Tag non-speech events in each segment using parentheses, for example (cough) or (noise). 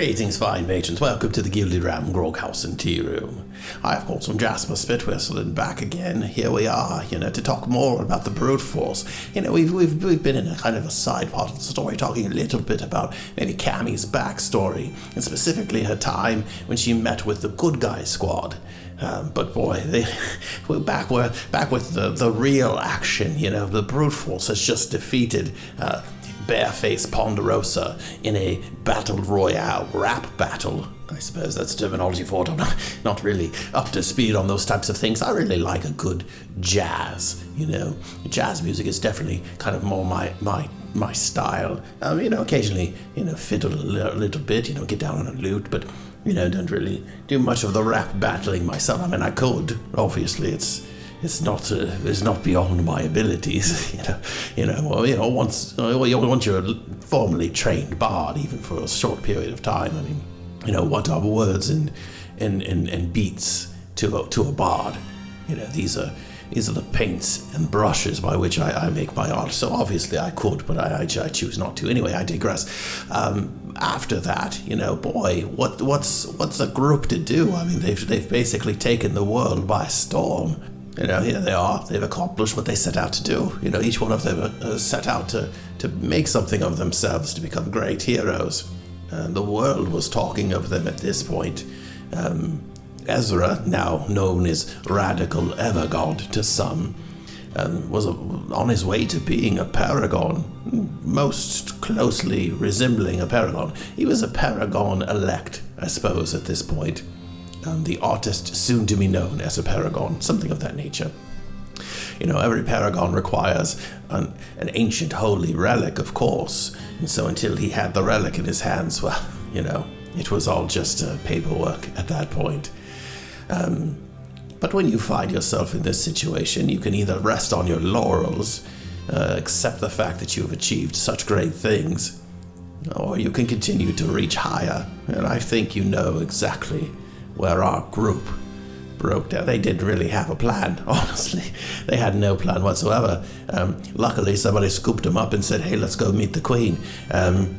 Greetings, fine patrons. Welcome to the Gilded Ram Groghouse and Tea Room. I've course, some Jasper Spitwhistle and back again. Here we are, you know, to talk more about the brute force. You know, we've, we've, we've been in a kind of a side part of the story, talking a little bit about maybe Cammie's backstory, and specifically her time when she met with the good guy squad. Um, but boy, they, (laughs) we're back, we're back with the, the real action. You know, the brute force has just defeated uh, Barefaced Ponderosa in a battle royale rap battle. I suppose that's terminology for it. I'm not, not really up to speed on those types of things. I really like a good jazz, you know. Jazz music is definitely kind of more my my my style. Um, you know, occasionally, you know, fiddle a little, little bit, you know, get down on a lute, but you know, don't really do much of the rap battling myself. I mean, I could. Obviously, it's it's not uh, it's not beyond my abilities. (laughs) You know, you know. Well, you know, once uh, once you're a formally trained bard, even for a short period of time. I mean, you know, what are words and and, and, and beats to a, to a bard? You know, these are these are the paints and brushes by which I, I make my art. So obviously I could, but I, I, I choose not to. Anyway, I digress. Um, after that, you know, boy, what what's what's a group to do? I mean, they've they've basically taken the world by storm. You know, here they are. They've accomplished what they set out to do. You know, each one of them uh, set out to to make something of themselves, to become great heroes. And the world was talking of them at this point. Um, Ezra, now known as Radical Evergod to some, um, was a, on his way to being a paragon, most closely resembling a paragon. He was a paragon elect, I suppose, at this point. The artist soon to be known as a paragon, something of that nature. You know, every paragon requires an, an ancient holy relic, of course, and so until he had the relic in his hands, (laughs) well, you know, it was all just uh, paperwork at that point. Um, but when you find yourself in this situation, you can either rest on your laurels, uh, accept the fact that you have achieved such great things, or you can continue to reach higher. And I think you know exactly where our group broke down. They didn't really have a plan, (laughs) honestly. They had no plan whatsoever. Um, luckily, somebody scooped them up and said, hey, let's go meet the Queen. Um,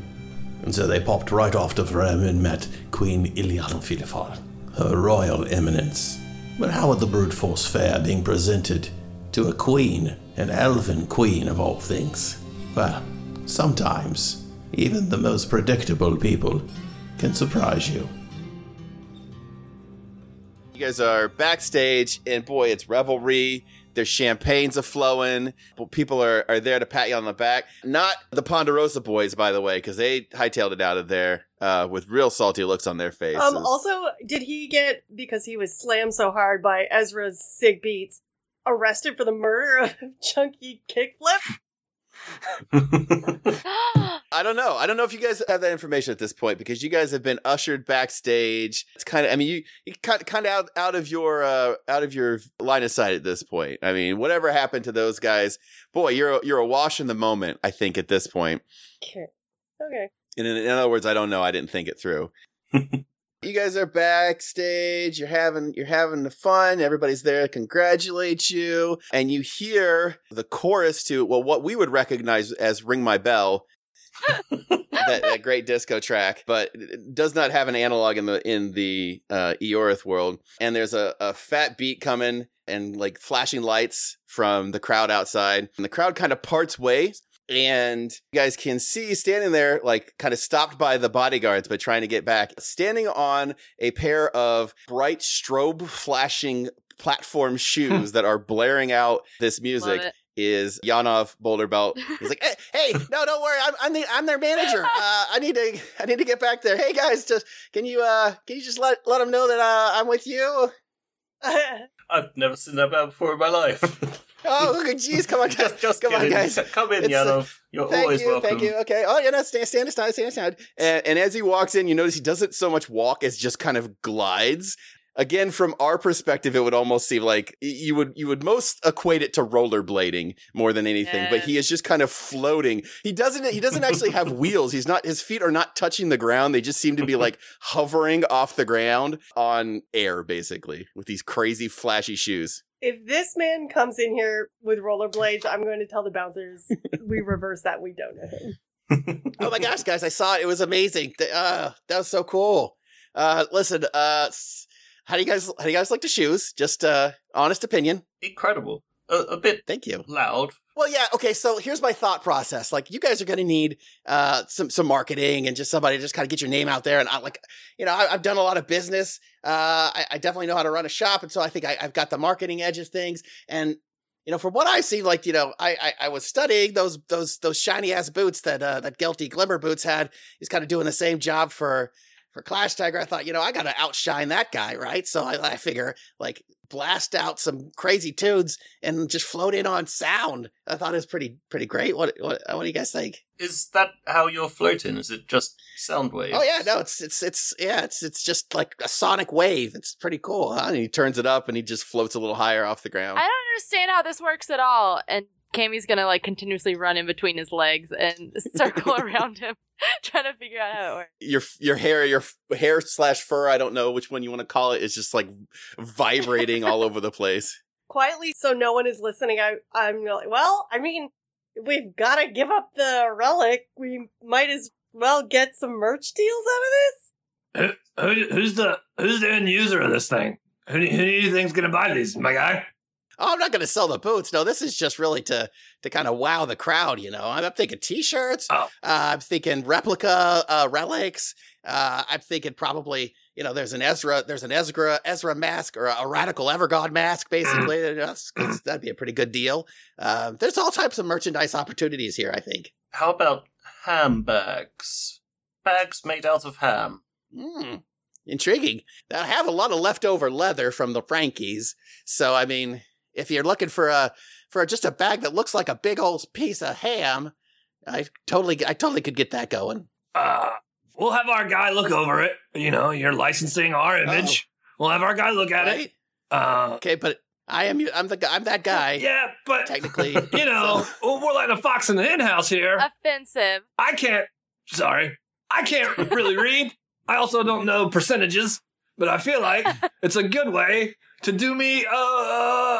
and so they popped right off to Vrymm and met Queen Ilyanna Filifar, her royal eminence. But how would the brute force fare being presented to a queen, an elven queen of all things? Well, sometimes even the most predictable people can surprise you. You guys are backstage, and boy, it's revelry. There's champagnes a flowing. People are, are there to pat you on the back. Not the Ponderosa boys, by the way, because they hightailed it out of there uh, with real salty looks on their faces. Um, also, did he get, because he was slammed so hard by Ezra's sig beats, arrested for the murder of (laughs) Chunky Kickflip? (laughs) (gasps) (laughs) I don't know. I don't know if you guys have that information at this point because you guys have been ushered backstage. It's kind of, I mean, you, you kind of, kind of out, out of your, uh, out of your line of sight at this point. I mean, whatever happened to those guys, boy, you're, you're awash in the moment. I think at this point. Okay. Okay. And in, in other words, I don't know. I didn't think it through. (laughs) you guys are backstage you're having you're having the fun everybody's there to congratulate you and you hear the chorus to well what we would recognize as ring my bell that, that, great disco track but does not have an analog in the in the uh eorith world. And there's a, a fat beat coming and like flashing lights from the crowd outside. And the crowd kind of parts ways and you guys can see standing there, like kind of stopped by the bodyguards, but trying to get back, standing on a pair of bright strobe flashing platform (laughs) shoes that are blaring out this music. Is Yanov Boulder Belt. He's like, hey, hey, (laughs) no, don't worry, I'm I'm, the, I'm their manager. Uh, I need to I need to get back there. Hey guys, just can you uh can you just let let them know that uh, I'm with you? (laughs) I've never seen that before in my life. (laughs) Oh, look at jeez, come on, guys. just, just come kidding. on, guys. Come in, It's, Yanov. You're thank always you, welcome. thank you. Okay. Oh, yeah, no, stand, stand aside, stand aside. And, and as he walks in, you notice he doesn't so much walk as just kind of glides. Again, from our perspective, it would almost seem like you would you would most equate it to rollerblading more than anything. But he is just kind of floating. He doesn't he doesn't actually have (laughs) wheels. He's not his feet are not touching the ground. They just seem to be like hovering off the ground on air, basically, with these crazy flashy shoes. If this man comes in here with rollerblades, I'm going to tell the bouncers we (laughs) reverse that. We don't know him. (laughs) oh my gosh, guys, I saw it. It was amazing. Uh, that was so cool. Uh, listen, uh, s- how do you guys how do you guys like the shoes? Just uh, honest opinion. Incredible. A, a bit Thank you. loud. Well, yeah, okay. So here's my thought process. Like, you guys are going to need uh, some some marketing and just somebody to just kind of get your name out there. And I like, you know, I, I've done a lot of business. Uh, I, I definitely know how to run a shop, and so I think I, I've got the marketing edge of things. And you know, from what I've seen, like, you know, I I, I was studying those those those shiny ass boots that uh, that Guilty Glimmer Boots had. He's kind of doing the same job for for Clash Tiger. I thought, you know, I got to outshine that guy, right? So I, I figure like blast out some crazy tunes and just float in on sound. I thought it was pretty pretty great. What what uh, what do you guys think? Is that how you're floating? Is it just sound waves? Oh yeah, no, it's it's it's yeah, it's it's just like a sonic wave. It's pretty cool. Huh? And he turns it up and he just floats a little higher off the ground. I don't understand how this works at all. And Cammy's gonna like continuously run in between his legs and (laughs) circle around him, (laughs) trying to figure out how it works. your your hair, your f- hair slash fur, I don't know which one you want to call it, is just like vibrating all over the place. (laughs) Quietly, so no one is listening. I, I'm like, well, I mean, we've got to give up the relic. We might as well get some merch deals out of this. Who, who, who's the who's the end user of this thing? Who, who do you think's gonna buy these, my guy? Oh, I'm not going to sell the boots. No, this is just really to to kind of wow the crowd. You know, I'm, I'm thinking T-shirts. Oh. Uh, I'm thinking replica uh, relics. Uh, I'm thinking probably you know there's an Ezra there's an Ezra Ezra mask or a, a radical Evergod mask basically. That's- 'cause that'd be a pretty good deal. Uh, there's all types of merchandise opportunities here. I think. How about handbags? Bags Bags made out of ham. Hmm. Intriguing. I have a lot of leftover leather from the Frankies, so I mean, if you're looking for a for just a bag that looks like a big old piece of ham, I totally I totally could get that going. Uh, we'll have our guy look over it. You know, you're licensing our image. We'll have our guy look at it. Uh, Okay, but I am I'm the I'm that guy. yeah, but Technically, (laughs) you know, (laughs) we're letting a fox in the hen house here. Offensive. I can't. Sorry, I can't really (laughs) read. I also don't know percentages, but I feel like it's a good way to do me uh, uh,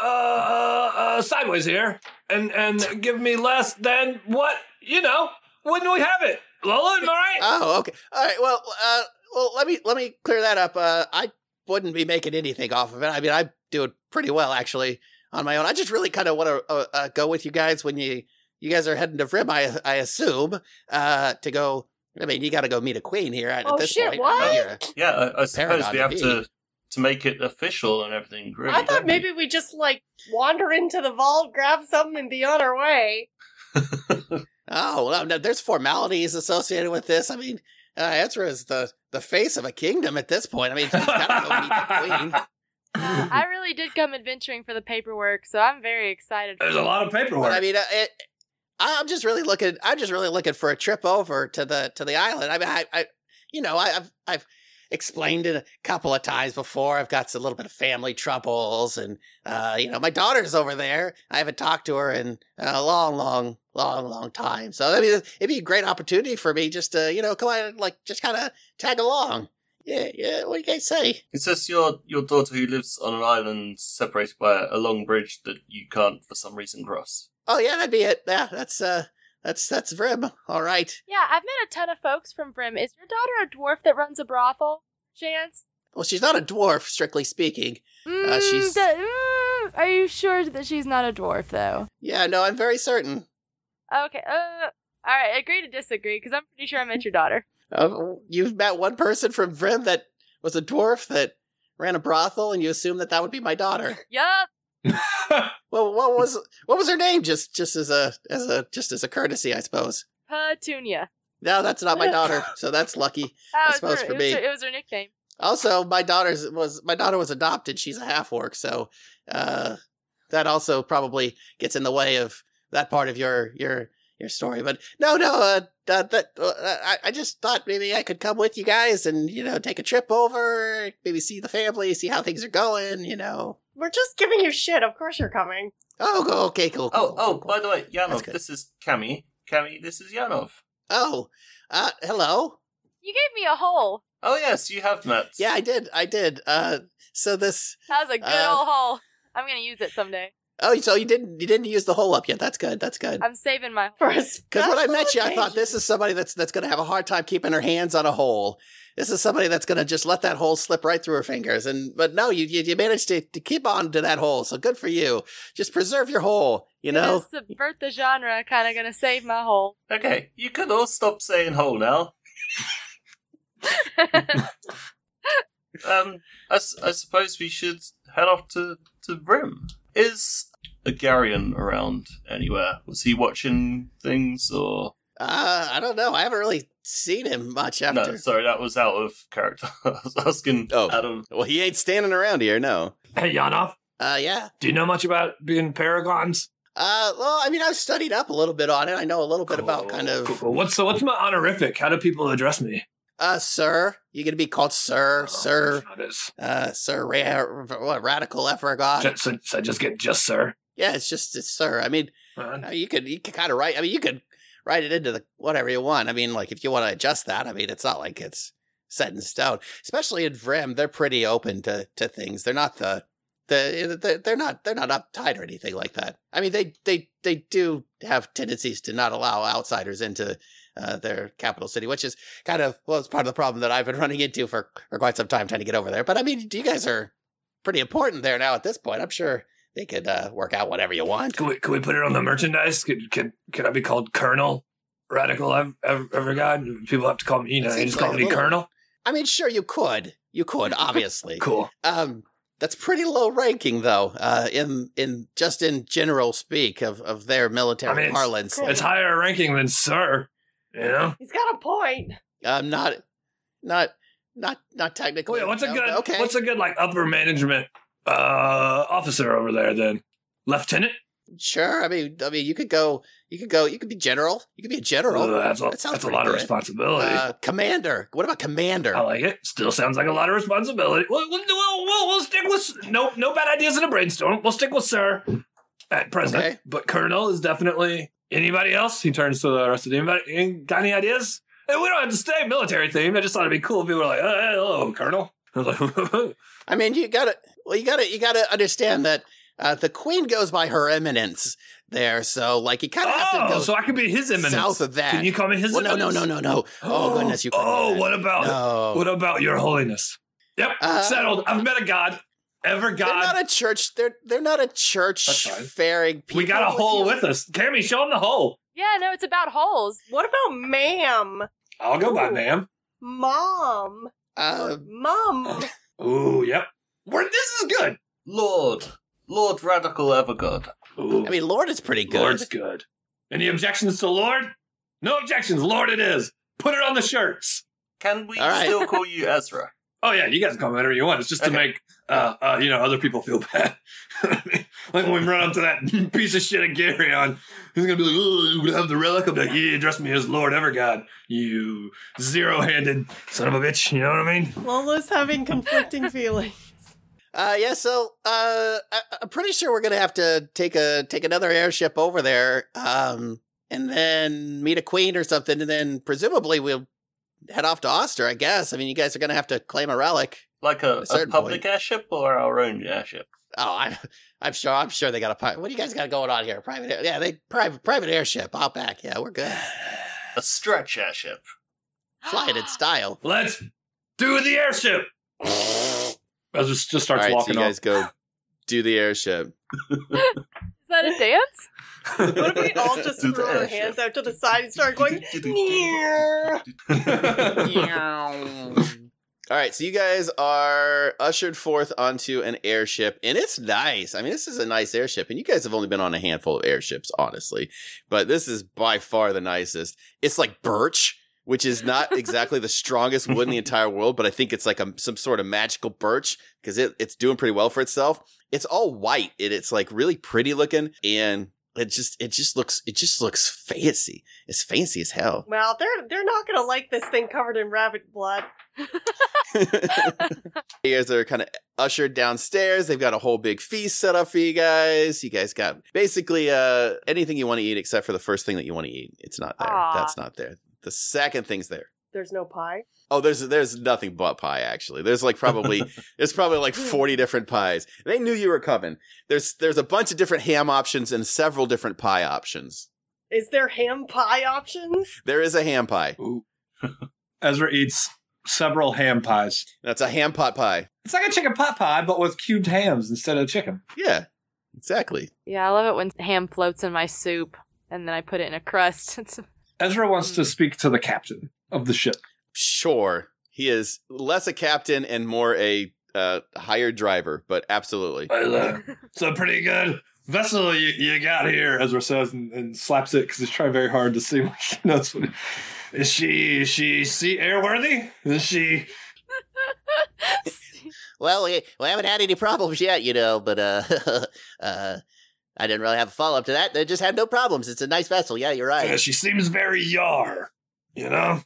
uh, sideways here and and give me less than what you know. Wouldn't we have it, Lola? Am I right? Oh, okay. All right. Well, uh, well, let me let me clear that up. Uh, I wouldn't be making anything off of it. I mean, I do it pretty well actually on my own. I just really kind of want to uh, uh, go with you guys when you you guys are heading to Vrymm. I I assume uh, to go. I mean, you got to go meet a queen here at Oh, this shit, point. what? I Yeah, I, I suppose we have to to make it official and everything. Really, I thought don't we? maybe we just like wander into the vault, grab something, and be on our way. (laughs) Oh, well, no, there's formalities associated with this. I mean, uh, Ezra is the the face of a kingdom at this point. I mean, he's got to go meet the (laughs) queen. Uh, I really did come adventuring for the paperwork, so I'm very excited. There's a lot of paperwork. But I mean, uh, it, I'm just really looking. I'm just really looking for a trip over to the to the island. I mean, I, I you know, I, I've I've explained it a couple of times before. I've got a little bit of family troubles, and uh, you know, my daughter's over there. I haven't talked to her in a long, long, long, long time. So I mean, it'd be a great opportunity for me just to you know come on, like just kind of tag along. Yeah, yeah. What do you guys say? It's just your your daughter who lives on an island separated by a long bridge that you can't for some reason cross? Oh yeah, that'd be it. Yeah, that's uh, that's that's Vrymm. All right. Yeah, I've met a ton of folks from Vrymm. Is your daughter a dwarf that runs a brothel? Chance? Well, she's not a dwarf, strictly speaking. Mm, she's- the- mm, are you sure that she's not a dwarf, though? Yeah, no, I'm very certain. Okay. Uh, all right. Agree to disagree, because I'm pretty sure I met your daughter. Uh, you've met one person from Vrymm that was a dwarf that ran a brothel, and you assume that that would be my daughter. (laughs) Yup. (laughs) Well, what was what was her name? Just just as a as a just as a courtesy, I suppose. Petunia. No, that's not my daughter, so that's lucky. (laughs) Oh, I suppose her- for it me. her- it was her nickname. Also, my daughter's was my daughter was adopted. She's a half orc, so uh, that also probably gets in the way of that part of your your your story. But no, no, uh, that, that uh, I, I just thought maybe I could come with you guys and you know take a trip over, maybe see the family, see how things are going. You know. We're just giving you shit. Of course you're coming. Oh, go- okay, cool. Oh, cool, oh, cool, cool. by the way, Yanov, this is Cami. Cami, this is Yanov. Oh, uh, hello. You gave me a hole. Oh yes, you have met. Yeah, I did. I did. Uh, so this That was a good Uh, old hole. I'm gonna use it someday. Oh, so you didn't you didn't use the hole up yet? That's good. That's good. I'm saving my. For a Because when I met you, I thought this is somebody that's that's going to have a hard time keeping her hands on a hole. This is somebody that's going to just let that hole slip right through her fingers. And but no, you you, you managed to, to keep on to that hole. So good for you. Just preserve your hole. You know. Gonna subvert the genre, kind of gonna save my hole. Okay, you could all stop saying hole now. (laughs) um, I suppose we should head off to, to Vrymm. Is Agarian around anywhere? Was he watching things or. Uh, I don't know. I haven't really seen him much after. No, sorry, that was out of character. (laughs) I was asking Oh. Adam. Well, he ain't standing around here. No. Hey, Yanov, Uh, yeah. do you know much about being paragons? Uh, well, I mean, I've studied up a little bit on it. I know a little bit about kind of. Cool, cool. What's so? What's my honorific? How do people address me? Uh, sir, you're gonna be called sir, Oh, sir, that is- uh, sir, ra- what, radical Efragon? Just, so, so I just get just sir. Yeah, it's just it's sir. I mean, uh, you could you could kind of write. I mean, you could write it into the whatever you want. I mean, like if you want to adjust that, I mean, it's not like it's set in stone. Especially in Vrymm, they're pretty open to to things. They're not the the they're- not they're not uptight or anything like that. I mean, they they they do have tendencies to not allow outsiders into. Uh, their capital city, which is kind of well, it's part of the problem that I've been (laughs) running into for, for quite some time trying to get over there. But I mean, you guys are pretty important there now at this point. I'm sure they could uh, work out whatever you want. can we can we put it on the merchandise? Could can can I be called Colonel Radical Ev- Ev- Evergod? People have to call me. You know, they just call like a me little- Colonel. I mean, sure, you could. You could, (laughs) obviously. Cool. Um, that's pretty low ranking, though. Uh, in in just in general speak of, of their military I mean, parlance. Cool. It's higher ranking than sir. You know. He's got a point. Um, not not not not technically. Well, yeah, what's a good Okay. what's a good like upper management uh officer over there then? Lieutenant? sure. I mean, I mean, you could go. You could go. You could be general. You could be a general. Uh, that's a, that that's a lot of responsibility. Uh, commander. What about commander? I like it. Still sounds like a lot of responsibility. We'll, we'll, we'll, we'll, stick with no no bad ideas in a brainstorm. We'll stick with sir at present. Okay. But Colonel is definitely anybody else. He turns to the rest of the anybody. any- Got any ideas? And we don't have to stay military themed. I just thought it'd be cool if people were like, oh, hey, hello, Colonel. (laughs) I was like, (laughs) I mean, you gotta. Well, you gotta. You gotta understand that uh, the queen goes by her eminence there. So, like, you kind of have to oh, go so I could be his eminence. south of that. Can you call me his well, no, no, no, no, no. Oh, (gasps) goodness, you. Oh, what about No. what about your holiness? Yep, Uh, settled. I've met a god. Ever God? They're god. not a church. They're they're not a church faring people. we got a hole you. with us. Cammy, show him the hole. Yeah, no, it's about holes. What about ma'am? I'll go by ma'am. Mom? Uh, Mom? (sighs) (laughs) Ooh, yep. We're, this is good. Lord. Lord Radical Evergod. Ooh, I mean, Lord is pretty good. Lord's good. Any objections to Lord? No objections. Lord it is. Put it on the shirts. Can we All right. still call you Ezra? (laughs) Oh yeah, you guys can call me whatever you want. It's just to make uh, uh, you know other people feel bad. (laughs) like when we run up to that (laughs) piece of shit of Gary on, he's gonna be like, "Oh, you have the relic." I'll be like, "Yeah, address me as Lord Evergod, you zero-handed son of a bitch." You know what I mean? Lola's having conflicting feelings. Uh, yeah. So, uh, I, I'm pretty sure we're gonna have to take a take another airship over there, um, and then meet a queen or something, and then presumably we'll head off to Oster. I guess. I mean, you guys are gonna have to claim a relic. Like a, A a public point. airship or our own airship? Oh, I'm I'm sure I'm sure they got a pi- what do you guys got going on here? Private, air- yeah, they private private airship out back. Yeah, we're good. (sighs) A stretch airship. Fly it in (gasps) style. Let's do the airship. (laughs) I just just All starts right, so walking you guys go do the airship. Is that a dance? What if we all just Do the threw our hands out to the side and start going, "Near." All right, so you guys are ushered forth onto an airship, and it's nice. I mean, this is a nice airship, and you guys have only been on a handful of airships, honestly, but this is by far the nicest. It's like birch, which is not (laughs) exactly the strongest wood in the entire world, but I think it's like a, some sort of magical birch because it, it's doing pretty well for itself. It's all white, and it's like really pretty looking, and it just it just looks it just looks fancy. It's fancy as hell. Well, they're they're not gonna like this thing covered in rabbit blood. (laughs) (laughs) you guys are kind of ushered downstairs. They've got a whole big feast set up for you guys. You guys got basically uh, anything you want to eat except for the first thing that you want to eat. It's not there. Aw. That's not there. The second thing's there. There's no pie. Oh, there's there's nothing but pie actually. There's like probably (laughs) there's probably like hmm. 40 different pies. They knew you were coming. There's there's a bunch of different ham options and several different pie options. Is there ham pie options? There is a ham pie. Ooh. (laughs) Ezra eats several ham pies. That's a ham pot pie. It's like a chicken pot pie, but with cubed hams instead of chicken. Yeah. Exactly. Yeah, I love it when ham floats in my soup and then I put it in a crust. (laughs) It's Ezra wants to speak to the captain of the ship. Sure. He is less a captain and more a uh, hired driver, but absolutely. Well, uh, it's a pretty good vessel you, you got here, Ezra says, and, and slaps it because he's trying very hard to see what he (laughs) knows. What is she? Is she sea airworthy? Is she? (laughs) Well, we, we haven't had any problems yet, you know, but uh, (laughs) uh, I didn't really have a follow up to that. They just had no problems. It's a nice vessel. Yeah, you're right. Yeah, she seems very yar. You know,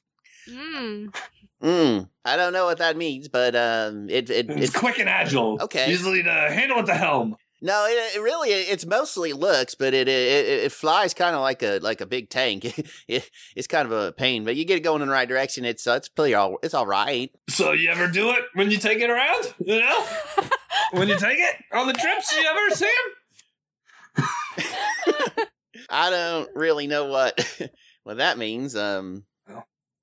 mm. Mm. I don't know what that means, but um, it, it it's it's quick and agile. Okay. easily to handle at the helm. no, it, it really it's mostly looks, but it it, it, it flies kind of like a like a big tank. (laughs) it, it's kind of a pain, but you get it going in the right direction. It's uh, it's pretty all it's all right. So you ever do it when you take it around? You know, (laughs) when you take it on the trips, you ever see him? (laughs) I don't really know what (laughs) what that means. Um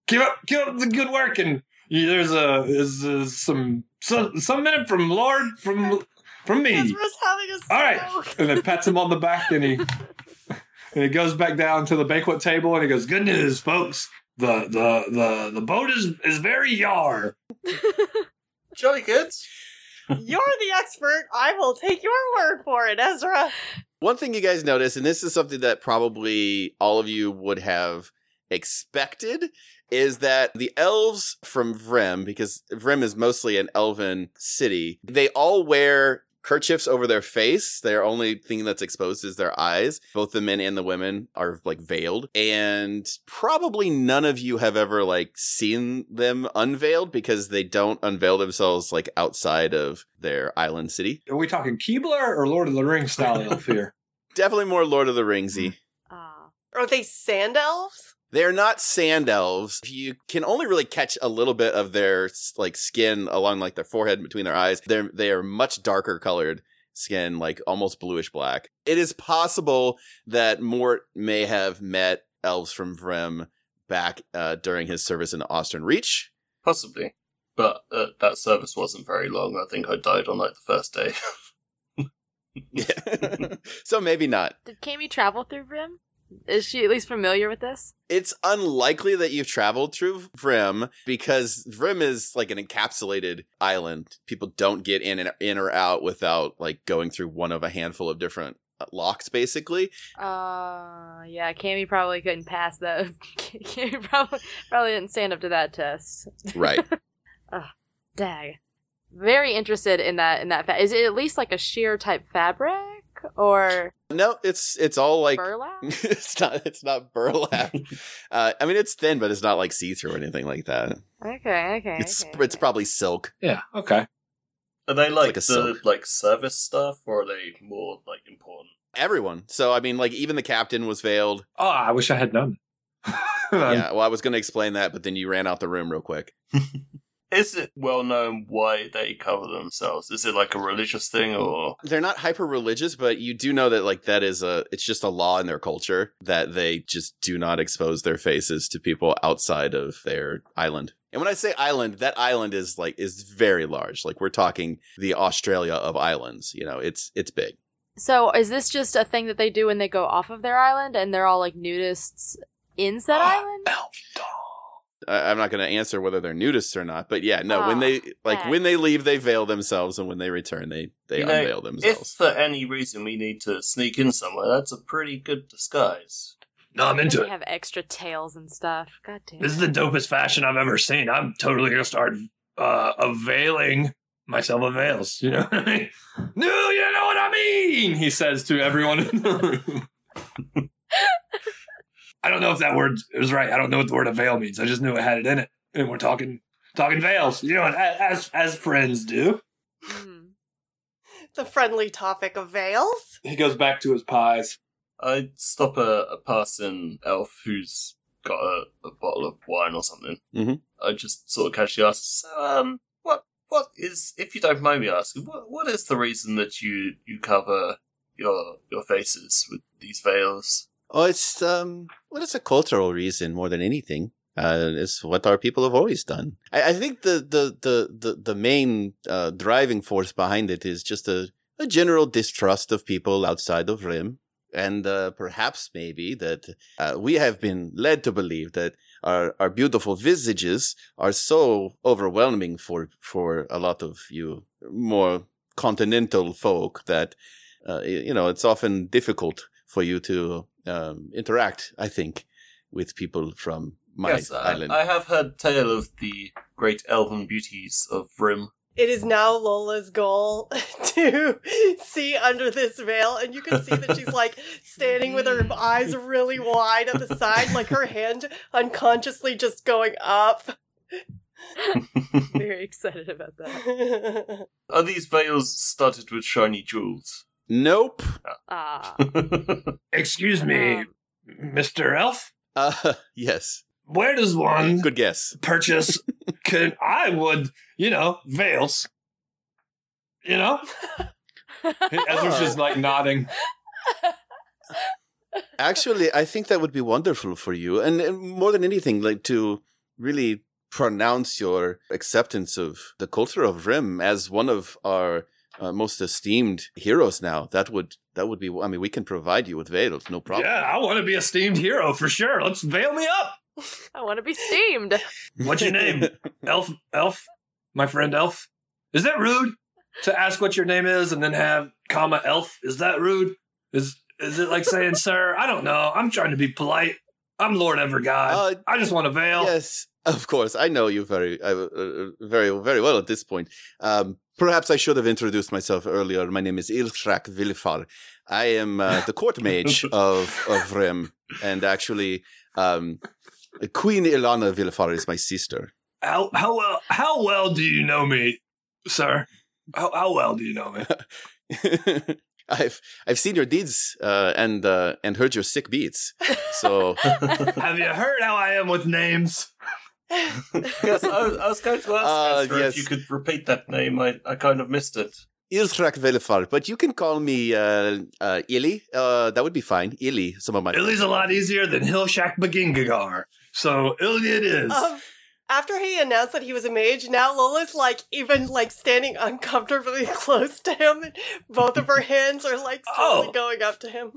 keep up, keep up the good work. And you, there's a there's uh, some some some minute from Lord from from me. Ezra's having a. All right, and then pats him on the back, and he (laughs) and he goes back down to the banquet table, and he goes, "Good news, folks. The the the the boat is is very yar." Jolly good. You're the expert. I will take your word for it, Ezra. One thing you guys notice, and this is something that probably all of you would have expected, is that the elves from Vrymm, because Vrymm is mostly an elven city, they all wear kerchiefs over their face. Their only thing that's exposed is their eyes. Both the men and the women are like veiled. And probably none of you have ever like seen them unveiled because they don't unveil themselves like outside of their island city. Are we talking Keebler or Lord of the Rings style (laughs) elf here? Definitely more Lord of the Ringsy. Ah. Are they sand elves? They're not sand elves. You can only really catch a little bit of their like skin along like their forehead and between their eyes. They're they are much darker colored skin, like almost bluish black. It is possible that Mort may have met elves from Vrymm back uh, during his service in the Austern Reach. Possibly. But uh, that service wasn't very long. I think I died on like the first day. Yeah. (laughs) (laughs) so maybe not. Did Kami travel through Vrymm? Is she at least familiar with this? It's unlikely that you've traveled through Vrymm because Vrymm is like an encapsulated island. People don't get in and in or out without like going through one of a handful of different uh, locks, basically. Uh, yeah, Cammy probably couldn't pass that. (laughs) Cammy probably probably didn't stand up to that test. Right. (laughs) Dag. Very interested in that. In that, fa- is it at least like a sheer type fabric or no, it's it's all like burlap? (laughs) it's not it's not burlap. (laughs) uh, I mean, it's thin, but it's not like see through or anything like that. Okay, okay. It's okay, it's okay. probably silk. Yeah. Okay. Are they like, like the silk. like service stuff, or are they more like important? Everyone. So I mean, like even the captain was veiled. Oh, I wish I had known. (laughs) yeah. Well, I was going to explain that, but then you ran out the room real quick. Is it well known why they cover themselves? Is it like a religious thing, or they're not hyper religious, but you do know that like that is a it's just a law in their culture that they just do not expose their faces to people outside of their island. And when I say island, that island is like is very large. Like we're talking the Australia of islands. You know, it's it's big. So, is this just a thing that they do when they go off of their island and they're all like nudists in said (gasps) island? Elf doll. I, I'm not going to answer whether they're nudists or not, but yeah, no. when Ah, they like dang. when they leave, they veil themselves, and when they return, they they You know, unveil if themselves. for any reason we need to sneak in somewhere, that's a pretty good disguise. No, I'm into They it. have extra tails and stuff. God damn. This is the dopest fashion I've ever seen. I'm totally gonna start uh availing myself of veils. You know what I mean? No, you know what I mean, he says to everyone in the room. (laughs) I don't know if that word is right. I don't know what the word avail means. I just knew it had it in it. And we're talking talking veils, you know, as as friends do. Mhm. The friendly topic of veils. He goes back to his pies. I stop a, a passing elf who's got a, a bottle of wine or something, Mhm. I just sort of casually ask, so, um, what what is, if you don't mind me asking, what what is the reason that you you cover your your faces with these veils? Oh, it's um, well, it's a cultural reason more than anything. Uh, it's what our people have always done. I, I think the the the the, the main uh, driving force behind it is just a, a general distrust of people outside of Vrymm, and uh, perhaps maybe that uh, we have been led to believe that our our beautiful visages are so overwhelming for for a lot of you more continental folk that uh, you know it's often difficult for you to um, interact. I think with people from my yes, I, island. I have heard tale of the great elven beauties of Vrymm. It is now Lola's goal (laughs) to see under this veil, and you can see that she's like standing with her eyes really wide at the side, like her hand unconsciously just going up. Very excited about that. (laughs) Are these veils studded with shiny jewels? Nope. Ah. Excuse me, Um, Mr. Elf? Uh, (laughs) yes. Where does one Good guess. purchase? (laughs) Can I would, you know, veils. You know? Ezra's just like nodding. Actually, I think that would be wonderful for you, and, and more than anything, like to really pronounce your acceptance of the culture of Vrymm as one of our uh, most esteemed heroes. Now, that would that would be. I mean, we can provide you with veils, no problem. Yeah, I want to be a steamed hero for sure. Let's veil me up. (laughs) I want to be steamed. What's your name? (laughs) Elf, Elf, my friend Elf. Is that rude to ask what your name is and then have comma Elf? Is that rude? Is is it like saying sir? I don't know. I'm trying to be polite. I'm Lord Evergod. Uh, I just want a veil. Yes, of course. I know you very, uh, uh, very, very well at this point. Um, perhaps I should have introduced myself earlier. My name is Ilthrak Filifar. I am uh, the court mage (laughs) of of Vrymm, and actually, um, Queen Ilyanna Filifar is my sister. How how well how well do you know me, sir? How how well do you know me? (laughs) I've I've seen your deeds uh, and uh, and heard your sick beats. So (laughs) Have you heard how I am with names? (laughs) yes, I, was- I was going to (laughs) ask Uh, Ezra yes. if you could repeat that name. I, I kind of missed it. Ilthrak Filifar, but you can call me uh, uh, Ili. Uh, that would be fine. Illy, some of my Illy's a lot easier than Hillshak Begingagar. So Illy it is. Um, after he announced that he was a mage, now Lola's like even like standing uncomfortably (laughs) close to him. Both of her (laughs) hands are like slowly Oh. going up to him.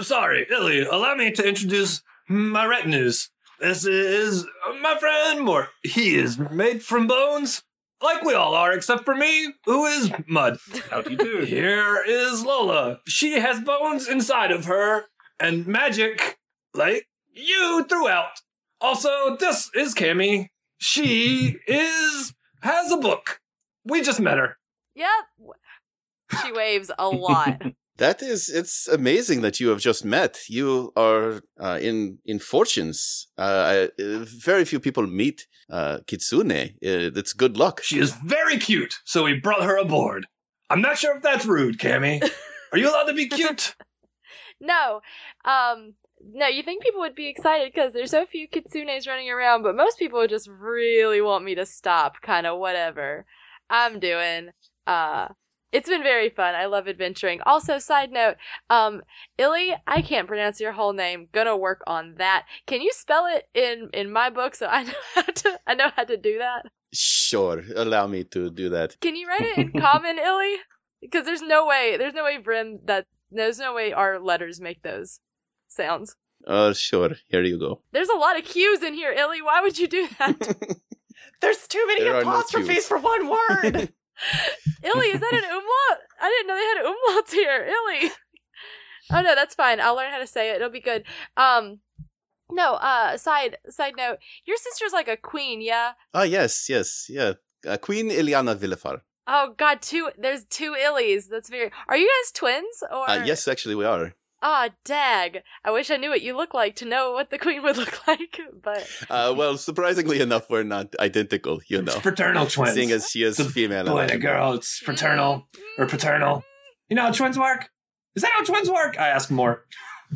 Sorry, Illy, allow me to introduce my retinues. This is my friend Mort. He is made from bones, like we all are, except for me, who is mud. How do you (laughs) do? Here is Lola. She has bones inside of her and magic, like you throughout. Also, this is Cammy. She is has a book. We just met her. Yep. She waves a lot. (laughs) That is, it's amazing that you have just met. You are uh, in in fortunes. Uh, I, uh, very few people meet uh, Kitsune. Uh, it's good luck. She is very cute, so we brought her aboard. I'm not sure if that's rude, Cammy. (laughs) Are you allowed to be cute? No. Um no, you think people would be excited because there's so few kitsunes running around, but most people would just really want me to stop, kind of whatever I'm doing. Uh it's been very fun. I love adventuring. Also, side note, um, Illy, I can't pronounce your whole name. Gonna work on that. Can you spell it in in my book so I (laughs) know how to I know how to do that? Sure, allow me to do that. Can you write it in (laughs) common, Illy? Because there's no way, there's no way Brim that there's no way our letters make those sounds. Uh, sure. Here you go. There's a lot of Q's in here, Illy. Why would you do that? (laughs) There's too many There are no apostrophes for one word. (laughs) Illy, is that an umlaut? I didn't know they had umlauts here. Illy. Oh no, that's fine. I'll learn how to say it. It'll be good. Um no, uh side side note, your sister's like a queen, yeah? Ah, yes, yes, yeah. Uh, Queen Ilyanna Filifar. Oh god, two there's two Illys. That's very Are you guys twins or Uh, yes, actually, we are. Ah, dag. I wish I knew what you look like to know what the queen would (laughs) look like, but Uh, well, surprisingly enough, we're not identical, you know. It's fraternal (laughs) twins. Seeing as she is It's a female. boy and and a I'm- girl. It's fraternal or paternal. You know how twins work? Is that how twins work? I ask more.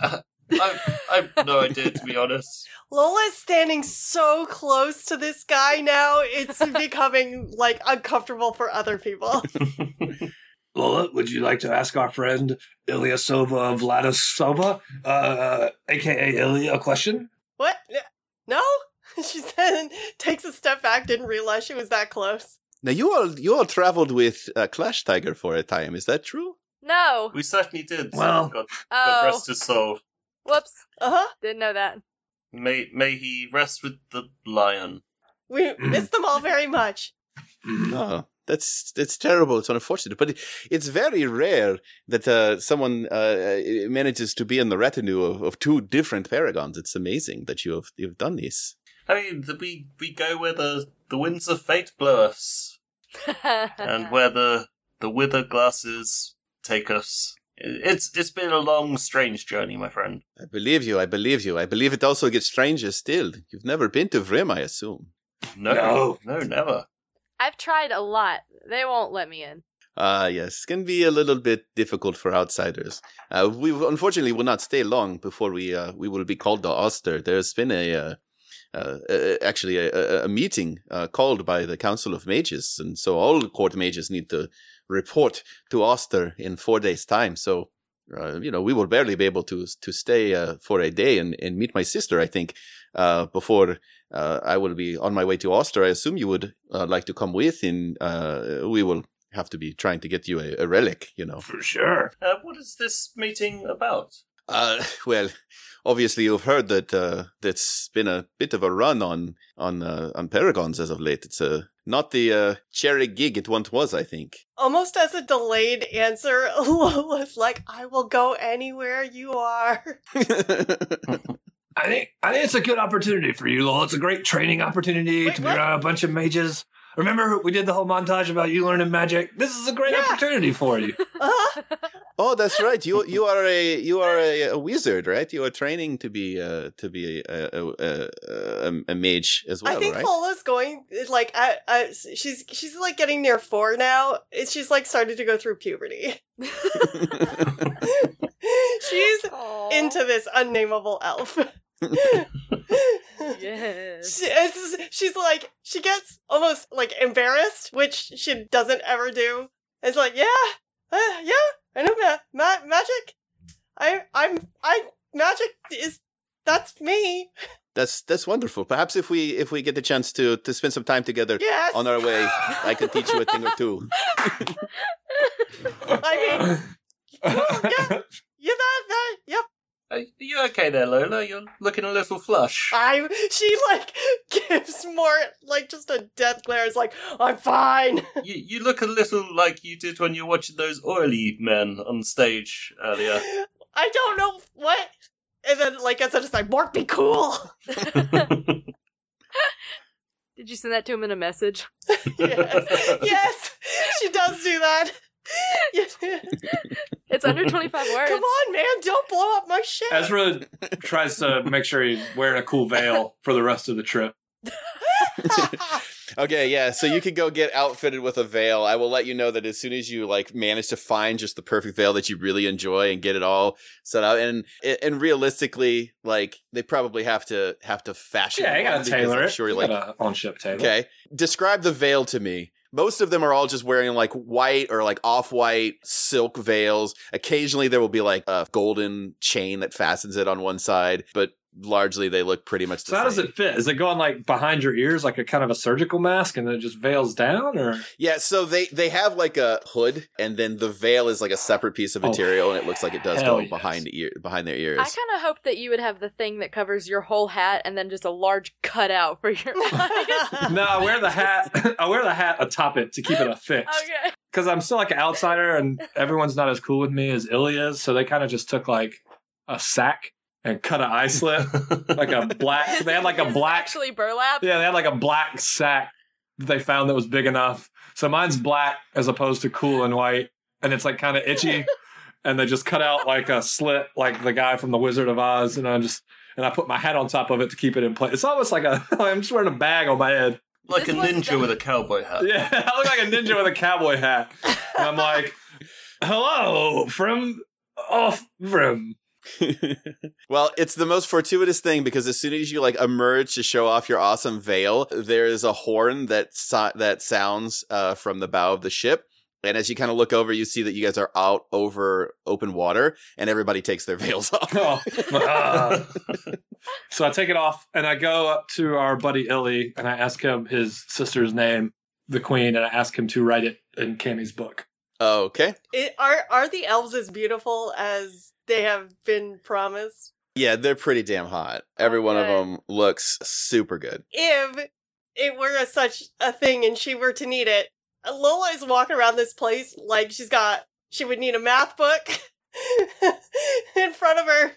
I, I have no idea, to be honest. Lola's standing so close to this guy now, it's (laughs) becoming like uncomfortable for other people. Lola, would you like to ask our friend Ilyasova Vladisova, uh, aka Ilya, a question? What? No? (laughs) She then takes a step back, didn't realize she was that close. Now you all you all traveled with uh, Clash Tiger for a time. Is that true? No. We certainly did. Well- God, God Oh. rest his soul. Whoops. Uh huh. Didn't know that. May may he rest with the lion. We miss them all very much. Mhm. That's that's terrible. It's unfortunate, but it, it's very rare that uh, someone uh, manages to be in the retinue of, of two different paragons. It's amazing that you have you've done this. I mean, we we go where the the winds of fate blow us, (laughs) and where the the wither glasses take us. It's it's been a long, strange journey, my friend. I believe you. I believe you. I believe it also gets stranger still. You've never been to Vrymm, I assume. No, No. no, never. I've tried a lot. They won't let me in. Ah, yes, can be a little bit difficult for outsiders. Uh, we unfortunately will not stay long before we uh, we will be called to Oster. There's been a uh, uh, uh, actually a, a, a meeting uh, called by the Council of Mages, and so all court mages need to report to Oster in four days' time. So. Uh, you know, we will barely be able to to stay uh, for a day and, and meet my sister. I think uh, before uh, I will be on my way to Oster. I assume you would uh, like to come with, and uh, we will have to be trying to get you a, a relic, you know. For sure. Uh, what is this meeting about? Uh, (laughs) well, obviously you've heard that uh, that's been a bit of a run on on uh, on paragons as of late. It's uh, not the uh, cherry gig it once was, I think. Almost as a delayed answer, (laughs) Lola's like, I will go anywhere you are. (laughs) I think I think it's a good opportunity for you, Lola. It's a great training opportunity Wait, to be what? around a bunch of mages. Remember, we did the whole montage about you learning magic. This is a great Yeah. opportunity for you. (laughs) Uh-huh. oh, that's right. You you are a you are a, a wizard, right? You are training to be uh, to be a a, a, a, a mage as well, I think right? Lola's going like I, I, she's she's like getting near four now. She's like starting to go through puberty. (laughs) (laughs) (laughs) she's Aw. into this unnameable elf. (laughs) Yes. She, it's, she's like she gets almost like embarrassed, which she doesn't ever do. It's like yeah, uh, yeah, I know ma- ma- magic. I I'm I magic is that's me. That's that's wonderful. Perhaps if we if we get the chance to to spend some time together Yes. on our way, I can teach you a thing or two. (laughs) I mean, yeah, yeah, that that yep. Are you okay there, Lola? You're looking a little flush. I she like (laughs) gives more like just a death glare. It's like I'm fine. (laughs) you, you look a little like you did when you were watching those oily men on stage earlier. I don't know what. And then like I said, it's like Mark, be cool. (laughs) Did you send that to him in a message? yes, yes, she does do that. It's under 25 (laughs) words. Come on, man! Don't blow up my shit. Ezra tries to make sure he's wearing a cool veil for the rest of the trip. (laughs) Okay, yeah. So you could go get outfitted with a veil. I will let you know that as soon as you like manage to find just the perfect veil that you really enjoy and get it all set up, and and realistically, like they probably have to have to fashion. Yeah, you one gotta tailor it. Sure, You like on ship tailor. okay. Describe the veil to me. Most of them are all just wearing like white or like off white silk veils. Occasionally there will be like a golden chain that fastens it on one side, but largely they look pretty much the So how does it fit? Is it going like behind your ears, like a kind of a surgical mask, and then it just veils down, or Yeah, so they they have like a hood, and then the veil is like a separate piece of Oh, material, and it looks like it does go yes. behind ear behind their ears. I kind of hoped that you would have the thing that covers your whole hat and then just a large cutout for your (laughs) eyes. (laughs) no? I wear the hat. (laughs) I wear the hat atop it to keep it affixed okay. because I'm still like an outsider, and everyone's not as cool with me as Ilya is. So they kind of just took like a sack and cut an eye slit, like a (laughs) black. They had like a black. Actually, burlap. Yeah, they had like a black sack that they found that was big enough. So mine's black as opposed to cool and white, and it's like kind of (laughs) itchy. and they just cut out like a slit, like the guy from the Wizard of Oz, and I just and I put my hat on top of it to keep it in place. It's almost like a (laughs) I'm just wearing a bag on my head. like This a ninja the- with a cowboy hat. Yeah, I look like a ninja with a cowboy hat, and I'm like, "Hello from off from." (laughs) well, it's the most fortuitous thing because as soon as you like emerge to show off your awesome veil, there is a horn that so- that sounds uh, from the bow of the ship. And as you kind of look over, you see that you guys are out over open water, and everybody takes their (laughs) veils off. Oh, ah. (laughs) so I take it off and I go up to our buddy Illy and I ask him his sister's name, the Queen, and I ask him to write it in Cammy's book. okay. It, are are the elves as beautiful as they have been promised? Yeah, they're pretty damn hot. Every one of them looks super good. If it were a, such a thing and she were to need it, Lola is walking around this place like she's got she would need a math book (laughs) in front of her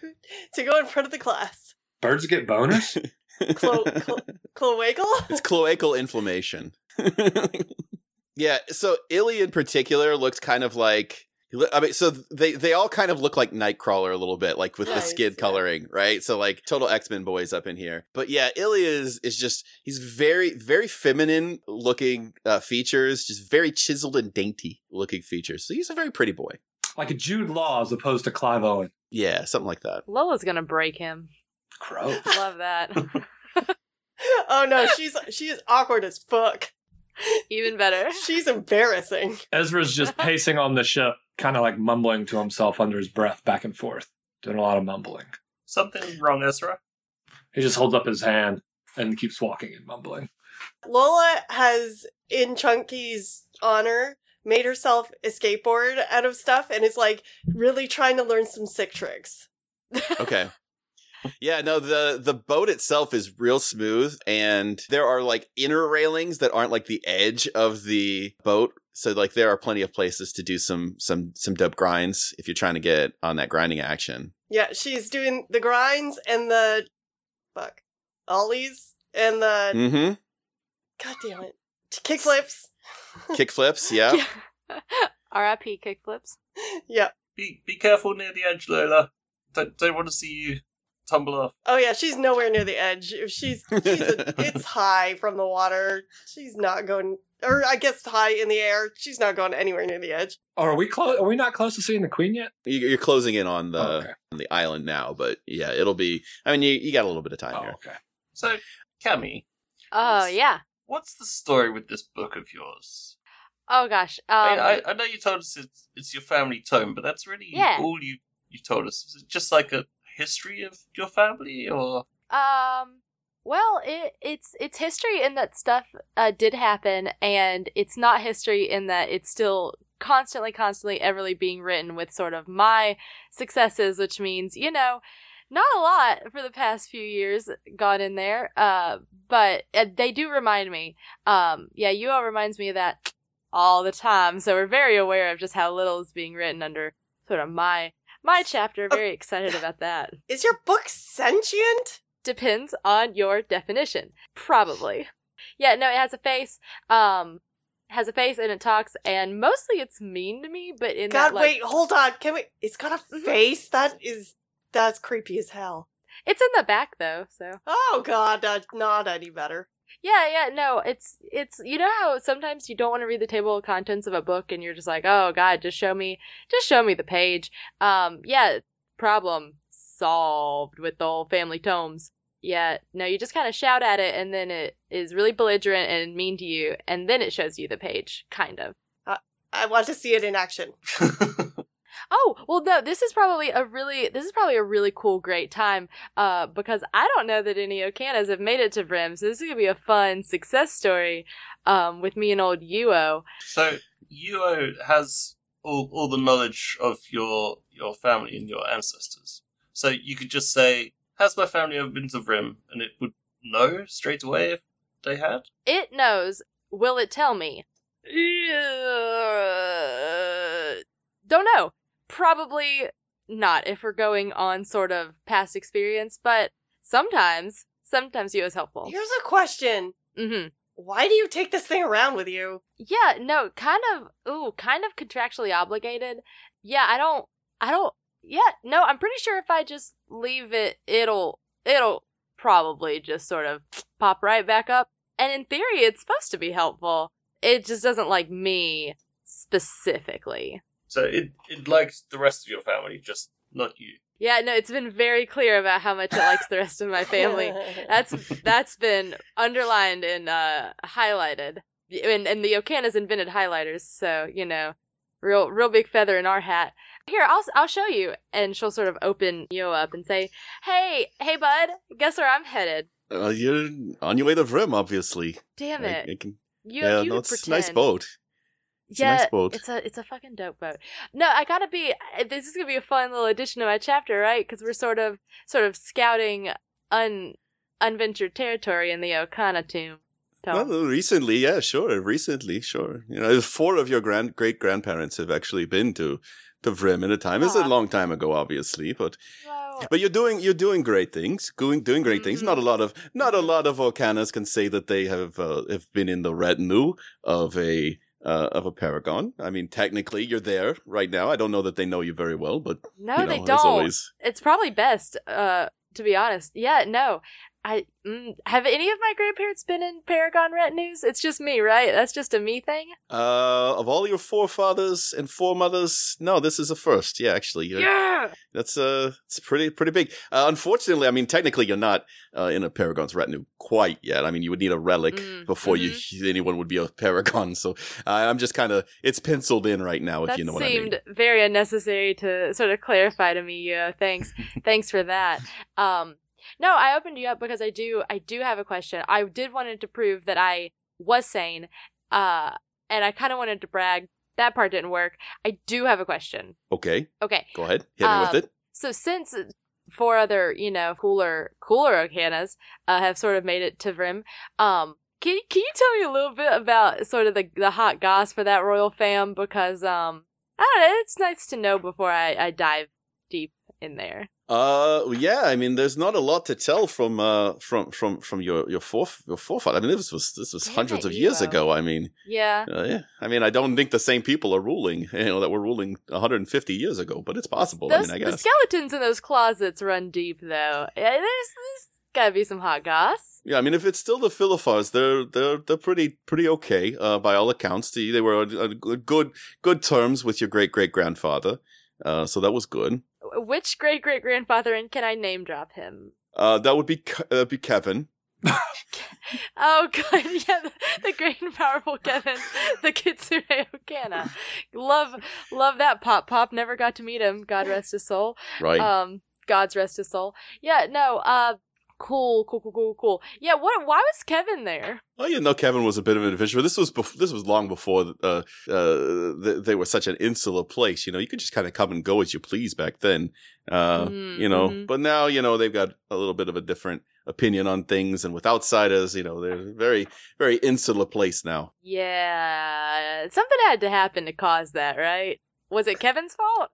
to go in front of the class. Birds get boners? (laughs) Clo- clo- cloacal? It's cloacal inflammation. (laughs) yeah, so Illy in particular looks kind of like I mean, so they they all kind of look like Nightcrawler a little bit, like with the Nice, skid yeah. coloring, right? So like total X Men boys up in here. But yeah, Ilya is is just he's very very feminine looking uh, features, just very chiseled and dainty looking features. So he's a very pretty boy. like a Jude Law as opposed to Clive Owen. Yeah, something like that. Lola's gonna break him. Gross. Love that. (laughs) Oh no, she's she is awkward as fuck. Even better. She's embarrassing. Ezra's just pacing on the ship, kind of like mumbling to himself under his breath back and forth, doing a lot of mumbling. Something wrong, Ezra? He just holds up his hand and keeps walking and mumbling. Lola has, in Chunky's honor, made herself a skateboard out of stuff and is like really trying to learn some sick tricks. (laughs) Okay. Yeah, no, the the boat itself is real smooth and there are like inner railings that aren't like the edge of the boat. So like there are plenty of places to do some some some dope grinds if you're trying to get on that grinding action. Yeah, she's doing the grinds and the fuck ollies and the Mm-hmm. god damn it kickflips. (laughs) Kick flips, yeah. (laughs) R.I.P. kickflips. yeah. Be be careful near the edge, Lola. Don't don't want to see you tumble off. Oh yeah, she's nowhere near the edge. If she's, she's a, (laughs) it's high from the water. She's not going, or I guess high in the air. She's not going anywhere near the edge. Oh, are we close? Are we not close to seeing the Queen yet? You- You're closing in on the Oh, okay. on the island now, but yeah, it'll be I mean you, you got a little bit of time Oh, here. okay. So, Cammy, Oh yeah. what's the story with this book of yours? Oh gosh. Um, I, mean, I, I know you told us it's, it's your family tome, but that's really Yeah. all you you told us. Is it just like a history of your family, or Um. Well, it it's it's history in that stuff uh, did happen, and it's not history in that it's still constantly, constantly, everly being written with sort of my successes, which means you know, not a lot for the past few years gone in there. Uh, but uh, they do remind me. Um, yeah, you all reminds me of that all the time, so we're very aware of just how little is being written under sort of my my chapter. Very excited about that. (laughs) Is your book sentient? Depends on your definition. Probably. Yeah, no, it has a face. Um has a face and it talks and mostly it's mean to me, but in God, that like wait, hold on. Can we? It's got a Mhm. face. That is that's creepy as hell. it's in the back though, so Oh God, that's not any better. Yeah, yeah, no, it's it's you know how sometimes you don't want to read the table of contents of a book and you're just like, "Oh god, just show me just show me the page." Um yeah, problem solved with the whole family tomes. Yeah, no, you just kind of shout at it and then it is really belligerent and mean to you and then it shows you the page, kind of. I want to see it in action. (laughs) Oh, well no, this is probably a really this is probably a really cool great time uh because I don't know that any Okanas have made it to Vrymm. So this is going to be a fun success story um with me and old Uo. so Uo has all all the knowledge of your your family and your ancestors. So you could just say, "Has my family ever been to Vrymm?" and it would know straight away if they had. It knows. Will it tell me? Uh, don't know. Probably not if we're going on sort of past experience, but sometimes sometimes Uo is helpful. Here's a question: Mhm. Why do you take this thing around with you? Yeah, no, kind of ooh, kind of contractually obligated. Yeah, I don't I don't yeah, no, I'm pretty sure if I just leave it it'll it'll probably just sort of pop right back up. And in theory it's supposed to be helpful. It just doesn't like me specifically. So it it likes the rest of your family, just not you. Yeah, no, it's been very clear about how much it likes the rest of my family. (laughs) That's that's been underlined and uh, highlighted. And, and the Okanas invented highlighters, so you know, real real big feather in our hat. Here, I'll I'll show you, and she'll sort of open Yo up and say, "Hey, hey, bud, guess where I'm headed." Uh, you're on your way to Vrymm, obviously. Damn it! I can- you yeah, you no, it's a nice boat. It's a yeah, nice boat. it's a it's a fucking dope boat. No, I gotta be. This is gonna be a fun little addition to my chapter, right? Because we're sort of sort of scouting un unventured territory in the Okana tomb. Tom. Well, recently, yeah, sure. Recently, sure. You know, four of your grand great grandparents have actually been to to Vrymm in a time. It's a long time ago, obviously, but but you're doing you're doing great things. Doing doing great things. Mhm. Not a lot of not a lot of Volcanas can say that they have uh, have been in the retinue of a. Uh, of a paragon. I mean, technically, you're there right now. I don't know that they know you very well, but no, you know, they don't. always, It's probably best, uh, to be honest. Yeah, no. I mm, have any of my grandparents been in Paragon retinues? It's just me, right? That's just a me thing. uh, of all your forefathers and foremothers, no, this is a first. Yeah, actually, Yeah. That's uh, it's pretty pretty big. Uh, unfortunately, I mean, technically, you're not uh, in a paragon's retinue quite yet. I mean, you would need a relic Mm, before you (laughs) anyone would be a paragon. So uh, I'm just kind of it's penciled in right now, if That you know what I mean. seemed very unnecessary to sort of clarify to me. Yeah, thanks, thanks for that. Um, no, I opened you up because I do, I do have a question. I did wanted to prove that I was sane, uh, and I kind of wanted to brag. That part didn't work. I do have a question. Okay, Okay, go ahead, hit me Um, with it. so since four other, you know, cooler, cooler Okanas uh, have sort of made it to Vrymm, um, can can you tell me a little bit about sort of the the hot goss for that royal fam? Because um, I don't know, it's nice to know before I I dive deep in there. Uh, yeah, I mean, there's not a lot to tell from uh from from from your your foref your forefather. I mean, this was this was Damn hundreds of years ago. I mean, Yeah. uh, yeah, I mean, I don't think the same people are ruling. (laughs) You know, that were ruling 150 years ago, but it's possible. Those, I mean, I guess the skeletons in those closets run deep, though. Yeah, there's, there's gotta be some hot goss. Yeah, I mean, if it's still the Filifars, they're they're they're pretty pretty okay uh, by all accounts. They, they were on on good good terms with your great great grandfather, uh, so that was good. Which great great grandfather, and can I name drop him? Uh, that would be uh, be Kevin. (laughs) Oh god, (laughs) yeah, the, the great and powerful Kevin, the Kitsune Okana. Love love that pop pop. Never got to meet him. God rest his soul. Right. Um God's rest his soul. Yeah, no, uh cool, cool, cool, cool, cool. Yeah, what why was Kevin there? Oh, you know, Kevin was a bit of an adventurer. This was bef- this was long before uh, uh, th- they were such an insular place. You know, you could just kind of come and go as you please back then. Uh, Mhm, you know, mhm. but now you know they've got a little bit of a different opinion on things, and with outsiders, you know, they're a very very insular place now. Yeah. Something had to happen to cause that, right? Was it Kevin's fault?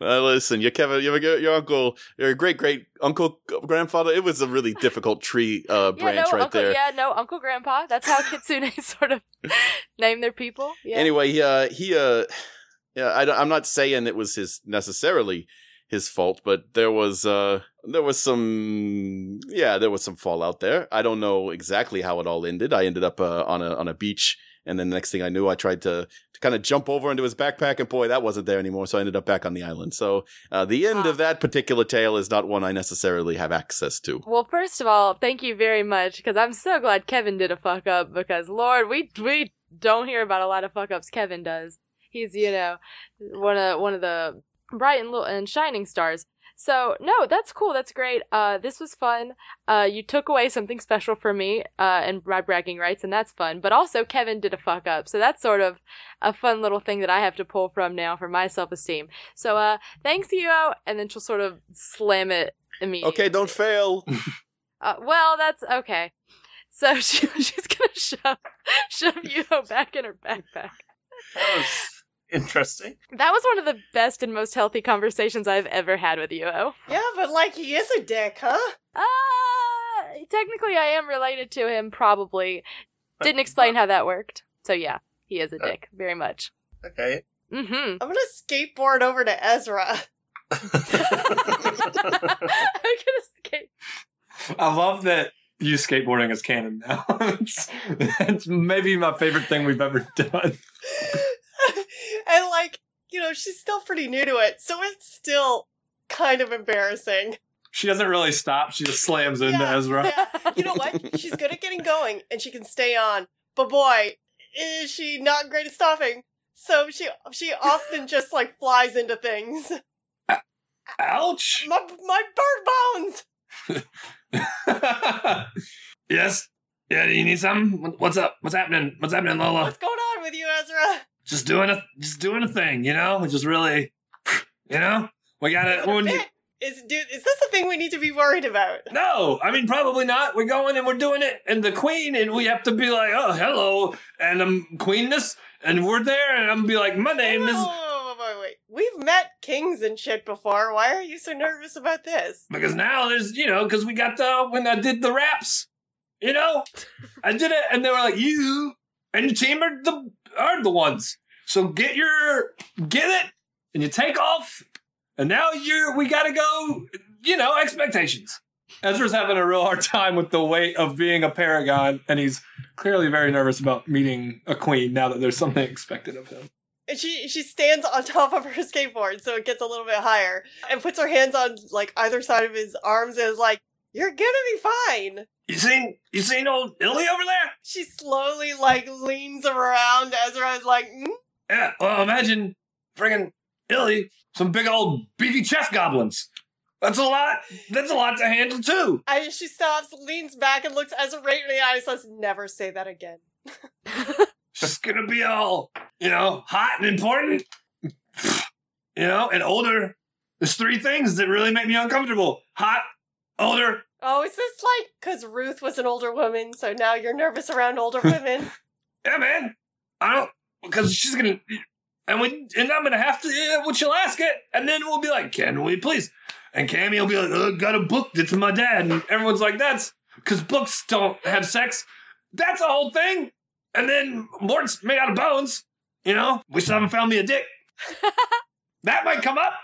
Well, listen, your Kevin, your your uncle, your great great uncle grandfather. It was a really difficult tree uh, (laughs) yeah, branch no, right Uncle there. yeah, no, Uncle Grandpa. That's how (laughs) Kitsune (laughs) sort of name their people. Yeah. Anyway, he uh, he uh, (sighs) yeah, I, I'm not saying it was his necessarily his fault, but there was uh, there was some yeah, there was some fallout there. I don't know exactly how it all ended. I ended up uh, on a on a beach. And then the next thing I knew, I tried to kind of jump over into his backpack, and boy, that wasn't there anymore. So I ended up back on the island. So uh, the end of that particular tale is not one I necessarily have access to. Well, first of all, thank you very much because I'm so glad Kevin did a fuck up because Lord, we we don't hear about a lot of fuck ups Kevin does. He's you know one of one of the bright and little and shining stars. So no, that's cool. That's great. Uh, this was fun. Uh, you took away something special for me, uh, and my bragging rights, and that's fun. But also, Kevin did a fuck up, so that's sort of a fun little thing that I have to pull from now for my self esteem. So, uh, thanks, Yo, and then she'll sort of slam it immediately. Okay, don't fail. (laughs) (laughs) Uh, well, that's okay. So (laughs) she, she's gonna shove shove Yuho back in her backpack. That was interesting. That was one of the best and most healthy conversations I've ever had with Yuho. Yeah, but like he is a dick, huh? Uh, technically, I am related to him. Probably didn't explain how that worked. So yeah, he is a Uh, dick, very much. Okay. Mm-hmm. I'm gonna skateboard over to Ezra. (laughs) (laughs) I'm gonna skate. I love that you skateboarding is canon now. (laughs) it's, it's maybe my favorite thing we've ever done. (laughs) and like, you know, she's still pretty new to it, so it's still kind of embarrassing. She doesn't really stop. She just slams into Yeah, Ezra. yeah. You know what? She's good at getting going and she can stay on. But boy, is she not great at stopping. So she she often (laughs) just like flies into things. Ouch! My my bird bones. (laughs) yes. Yeah. Do you need something? What's up? What's happening? What's happening, Lola? What's going on with you, Ezra? Just doing a just doing a thing. You know, just really. You know, we gotta. it When you. Is dude, is this a thing we need to be worried about? no, I mean probably not. We're going and we're doing it, and the queen, and we have to be like, oh, hello, and I'm queenness, and we're there, and I'm gonna be like, my name is wait, wait. We've met kings and shit before. Why are you so nervous about this? because now there's you know because we got the when I did the raps, you know, (laughs) I did it, and they were like, you and your team are the are the ones. So get your get it, and you take off, and now you're we gotta go. You know expectations. Ezra's having a real hard time with the weight of being a paragon, and he's clearly very nervous about meeting a queen now that there's something expected of him. And she she stands on top of her skateboard so it gets a little bit higher and puts her hands on like either side of his arms and is like, You're gonna be fine. You seen you seen old Illy over there? She slowly like leans around. Ezra is like, mm? Yeah, well, imagine friggin' Illy, some big old beefy chest goblins. That's a lot. That's a lot to handle too. and she stops, leans back, and looks Ezra right in the eye says, Never say that again. (laughs) She's gonna be all, you know, hot and important. You know, and older. There's three things that really make me uncomfortable: hot, older. Oh, is this like because Ruth was an older woman, so now you're nervous around older (laughs) women? Yeah, man. I don't because she's gonna, and we and I'm gonna have to. Yeah, well, she'll ask it, and then we'll be like, "Can we please?" And Cammy will be like, oh, "Got a book that's my dad," and everyone's like, "That's because books don't have sex." That's a whole thing. And then Mort's made out of bones. You know, we still haven't found me a dick. (laughs) that might come up.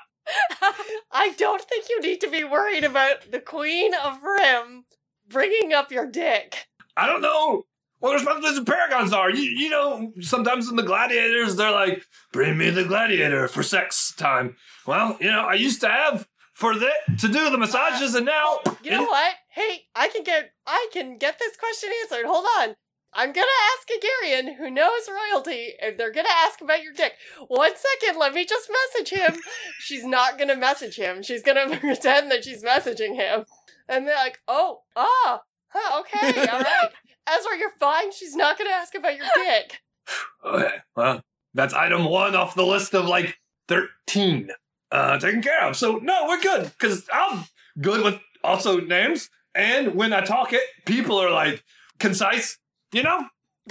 I don't think you need to be worried about the Queen of Rim bringing up your dick. I don't know what the responsibilities of paragons are. You, you know, sometimes in the gladiators, they're like, bring me the gladiator for sex time. Well, you know, I used to have for the, to do the massages, and now. You know what? Hey, I can get I can get this question answered. Hold on. I'm gonna ask a Agarian, who knows royalty, if they're gonna ask about your dick. One second, let me just message him. (laughs) she's not gonna message him. She's gonna (laughs) pretend that she's messaging him. And they're like, oh, ah, huh, okay, (laughs) all right. Ezra, you're fine. She's not gonna ask about your dick. (sighs) Okay, well, that's item one off the list of like 13 uh, taken care of. So, no, we're good because I'm good with also names. And when I talk it, people are like concise, you know?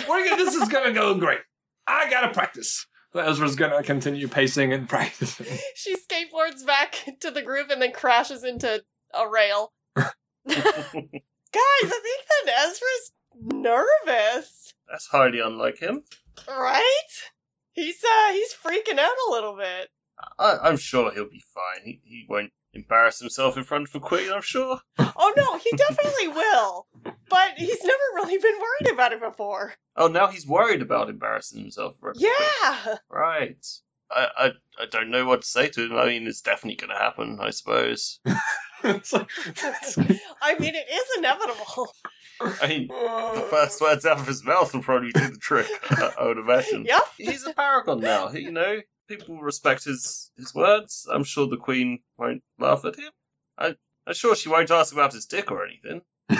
We're gonna, this is gonna go great. I gotta practice. Ezra's gonna continue pacing and (laughs) practicing. She skateboards back to the group and then crashes into a rail. (laughs) Guys, I think that Ezra's nervous, That's highly unlike him. right? He's uh he's freaking out a little bit. I, I'm sure he'll be fine. He, he won't embarrass himself in front of a queen, I'm sure. (laughs) Oh no, he definitely will. But he's never really been worried about it before. Oh, now he's worried about embarrassing himself. in front of a queen. Yeah. Right. I, I, I don't know what to say to him. I mean, it's definitely going to happen, I suppose. (laughs) I mean, it is inevitable. I mean, the oh. first words out of his mouth will probably do the trick, I would imagine. Yep. He's a paragon now, you know? People respect his, his words. I'm sure the queen won't laugh at him. I, I'm sure she won't ask about his dick or anything. (laughs) I,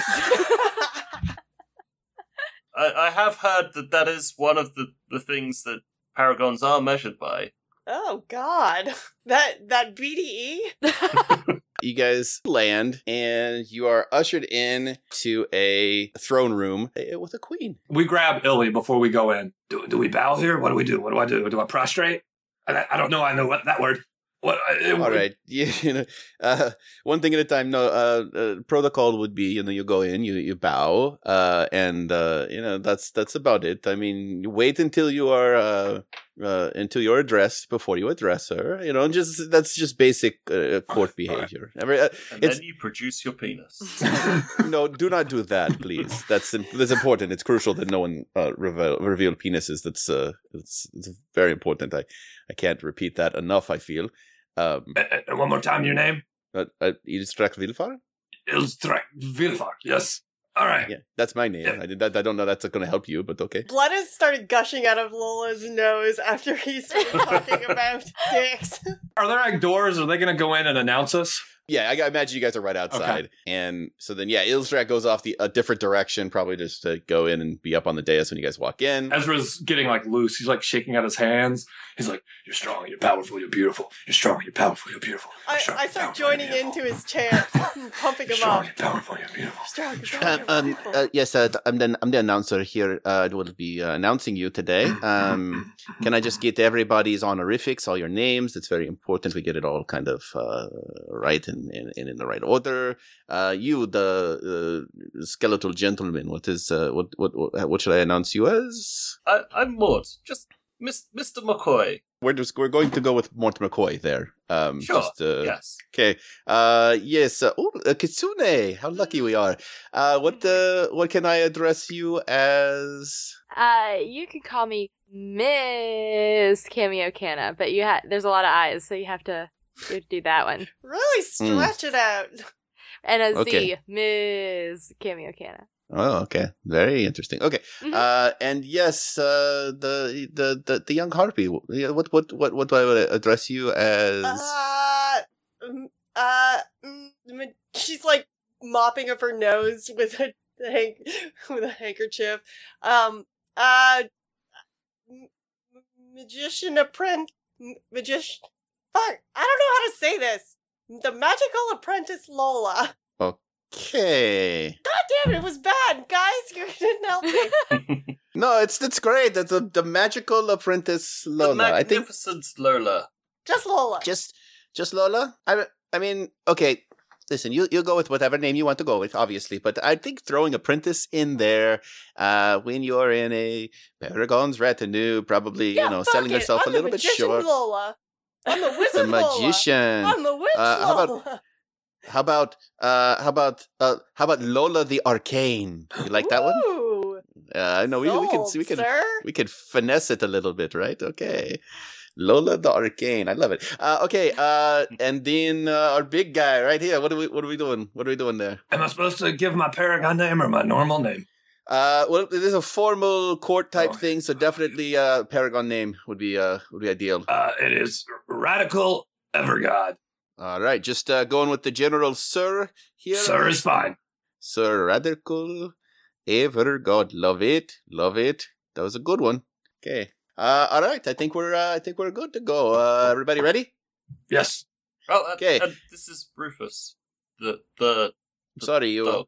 I have heard that that is one of the, the things that paragons are measured by. oh God, that that? BDE. (laughs) You guys land and you are ushered in to a throne room eh, with a queen. we grab Illy before we go in. Do, do we bow here? What do we do? What do I do? Do I prostrate? I, I don't know. I know what that word. What? uh, All right, you, (laughs) you know, uh, one thing at a time. No, uh, uh, protocol would be, you know, you go in, you you bow, uh, and uh, you know that's that's about it. I mean, you wait until you are uh, uh, until you're addressed before you address her. You know, just that's just basic uh, court behavior. Every, uh, And It's- then you produce your penis. (laughs) (laughs) no, do not do that, please. That's that's important. It's crucial that no one uh, reveal reveal penises. That's uh, it's, it's very important. I I can't repeat that enough. I feel. Um, And, and one more time, your name? uh, uh, Ilthrak Filifar? Ilthrak Filifar. Yes. All right. Yeah, that's my name. I did. I don't know that's going to help you, but okay. Blood has started gushing out of Lola's nose after he started talking (laughs) about dicks. Are there like doors? Are they going to go in and announce us? Yeah, I, I imagine you guys are right outside, and so then yeah, Ilthrak goes off the a different direction, probably just to go in and be up on the dais when you guys walk in. Ezra's getting like loose. He's like shaking out his hands. He's like, "You're strong. You're powerful. You're beautiful. You're strong. You're powerful. You're beautiful." You're I, strong, I you're start joining into his chant, (laughs) pumping You're him strong. up. You're powerful. You're beautiful. Strong, Um, strong, um, beautiful. uh, yes, uh, I'm the I'm the announcer here. Uh, will be uh, announcing you today. (clears throat) Um, can I just get everybody's honorifics, all your names? It's very important we get it all kind of uh, right and in, in, in the right order. Uh, you, the uh, skeletal gentleman. What is uh, what, what what what should I announce you as? I, I'm Mort. Just Miss, Mr. McCoy. We're just we're going to go with Mort McCoy there. Um, Sure. Just, uh, yes. Okay. Uh, yes. Uh, oh, uh, Kitsune. How lucky we are. Uh, what uh, what can I address you as? Uh, you can call me Miss Cameo Canna, but you ha- there's a lot of eyes, so you have to you have do that one. really stretch it out. And a Z, Okay. Ms. Cameo Canna. Oh, okay. Very interesting. Okay. Mhm. Uh, and yes, uh, the, the the the young harpy. Yeah, What what what what do I address you as? Uh, mm, uh, mm, mm, she's like mopping up her nose with a hank (laughs) with a handkerchief. Um, uh, m- m- magician apprentice, magician. Fuck, I don't know how to say this. The magical apprentice Lola. Okay. God damn it, it was bad, guys. You (laughs) didn't help me. (laughs) No, it's it's great. That's the the magical apprentice The Lola. I think magnificent Lola. Just Lola. just just Lola. I I mean, okay. Listen, you you go with whatever name you want to go with, obviously. But I think throwing apprentice in there, uh, when you're in a Paragon's retinue, probably yeah, you know selling it. yourself I'm a little bit magician short. Lola. I'm the (laughs) The wizard Lola. magician. I'm the witch Uh, how about- Lola. (laughs) How about uh how about uh how about Lola the Arcane? You like that one? Ooh, Uh no, we we can sold, we can sir. we can finesse it a little bit, right? Okay. Lola the Arcane. I love it. Uh okay, (laughs) uh and then uh, our big guy right here. What are we what are we doing? What are we doing there? Am I supposed to give my paragon name or my normal name? Uh well it is a formal court type Oh. thing, so definitely uh Paragon name would be uh would be ideal. Uh, it is Radical Evergod. All right, just uh going with the general sir here. Sir is fine. Sir Radical Ever God. Love it. Love it. That was a good one. Okay. Uh all right. I think we're uh, I think we're good to go. Uh everybody ready? Yes. Oh, uh, Okay. uh, this is Rufus. The the I'm sorry, you dog.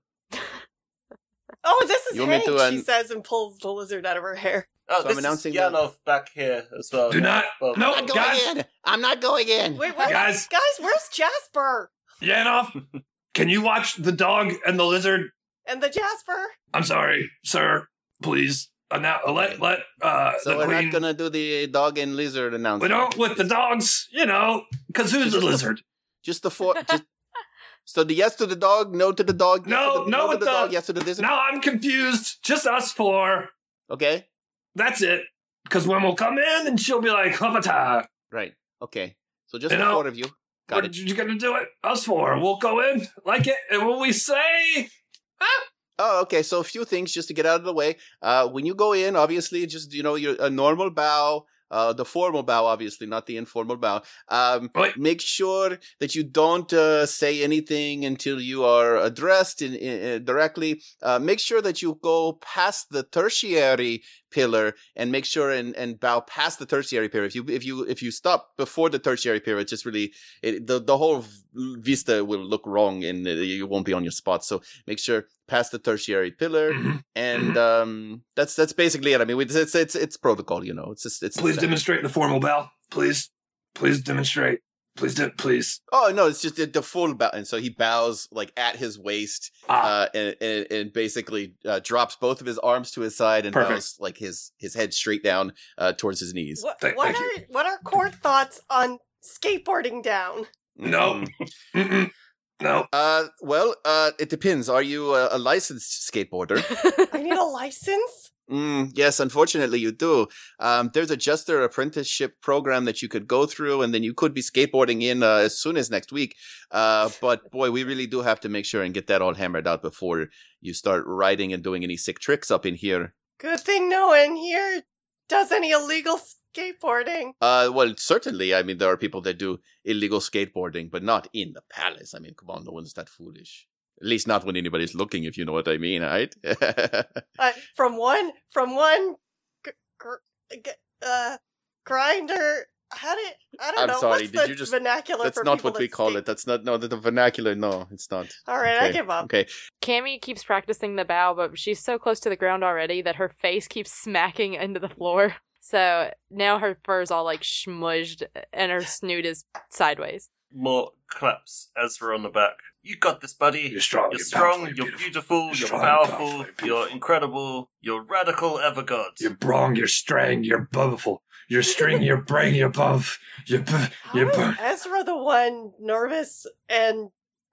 Oh, this is You Hank, to, she um, says and pulls the lizard out of her hair. Oh, So I'm announcing is the- Yanov back here as well. Do not. Well, No, I'm not going guys. in. I'm not going in. Wait, where, Guys. guys, where's Jasper? Yanov, can you watch the dog and the lizard? And the Jasper? I'm sorry, sir. Please. Uh, now, let let uh, So the we're queen. not gonna do the dog and lizard announcement. We don't with the dogs, you know, because who's Just the- lizard? Just the four. Just, so the yes to the dog, no to the dog. yes No, to the, no to with the, the- dog, yes to the lizard. Now I'm confused. Just us four. Okay. That's it. Because when we'll come in and she'll be like, Hopata, Right. Okay. So just You the know, four of you. Got it. you're you gonna do it? Us four. We'll go in, like it, and when we say Oh, okay. So a few things just to get out of the way. Uh, when you go in, obviously, just you know, your a normal bow. Uh, the formal bow, obviously, not the informal bow. Um, make sure that you don't uh, say anything until you are addressed in, in, in- directly. Uh, make sure that you go past the tertiary pillar and make sure and, and bow past the tertiary pillar. If you if you if you stop before the tertiary pillar, it just really it, the the whole vista will look wrong and uh, you won't be on your spot. So make sure past the tertiary pillar Mhm. and um, that's that's basically it. I mean, we, it's it's it's protocol, you know. It's just it's. please it's- demonstrate the formal bow. Please. Please demonstrate. Please don't please. oh no, it's just the, the full bow, and so he bows like at his waist, Ah, uh, and, and and basically uh, drops both of his arms to his side and Perfect. bows like his his head straight down uh, towards his knees. What, Thank- what thank are what are court thoughts on skateboarding down? No. No. Uh, well, uh, it depends. Are you a, a licensed skateboarder? (laughs) I need a license? Mm, yes, unfortunately, you do. Um, there's a Jester apprenticeship program that you could go through, and then you could be skateboarding in uh, as soon as next week. Uh, but (laughs) boy, we really do have to make sure and get that all hammered out before you start riding and doing any sick tricks up in here. Good thing no one here does any illegal skateboarding. Uh, well, certainly. I mean, there are people that do illegal skateboarding, but not in the palace. I mean, come on, no one's that foolish. At least not when anybody's looking, if you know what I mean, right? (laughs) Uh, from one, from one, g- gr- uh, grinder. How did I don't I'm know? sorry, What's did the you just- vernacular That's for not people what we that call skate? it. That's not no the, the vernacular. No, it's not. All right, I give up. Okay, Cammy keeps practicing the bow, but she's so close to the ground already that her face keeps smacking into the floor. So now her fur's all like smudged and her snoot is sideways. More claps Ezra on the back. You got this, buddy. You're strong. You're You're strong, powerful, you're you're beautiful, You're you're strong, powerful, powerful, you're you're beautiful. incredible, you're radical Evergod. You're brong, you're strang, you're powerful. You're string, you're brang, you're buff. You're bu- you're is bu- Ezra the one nervous and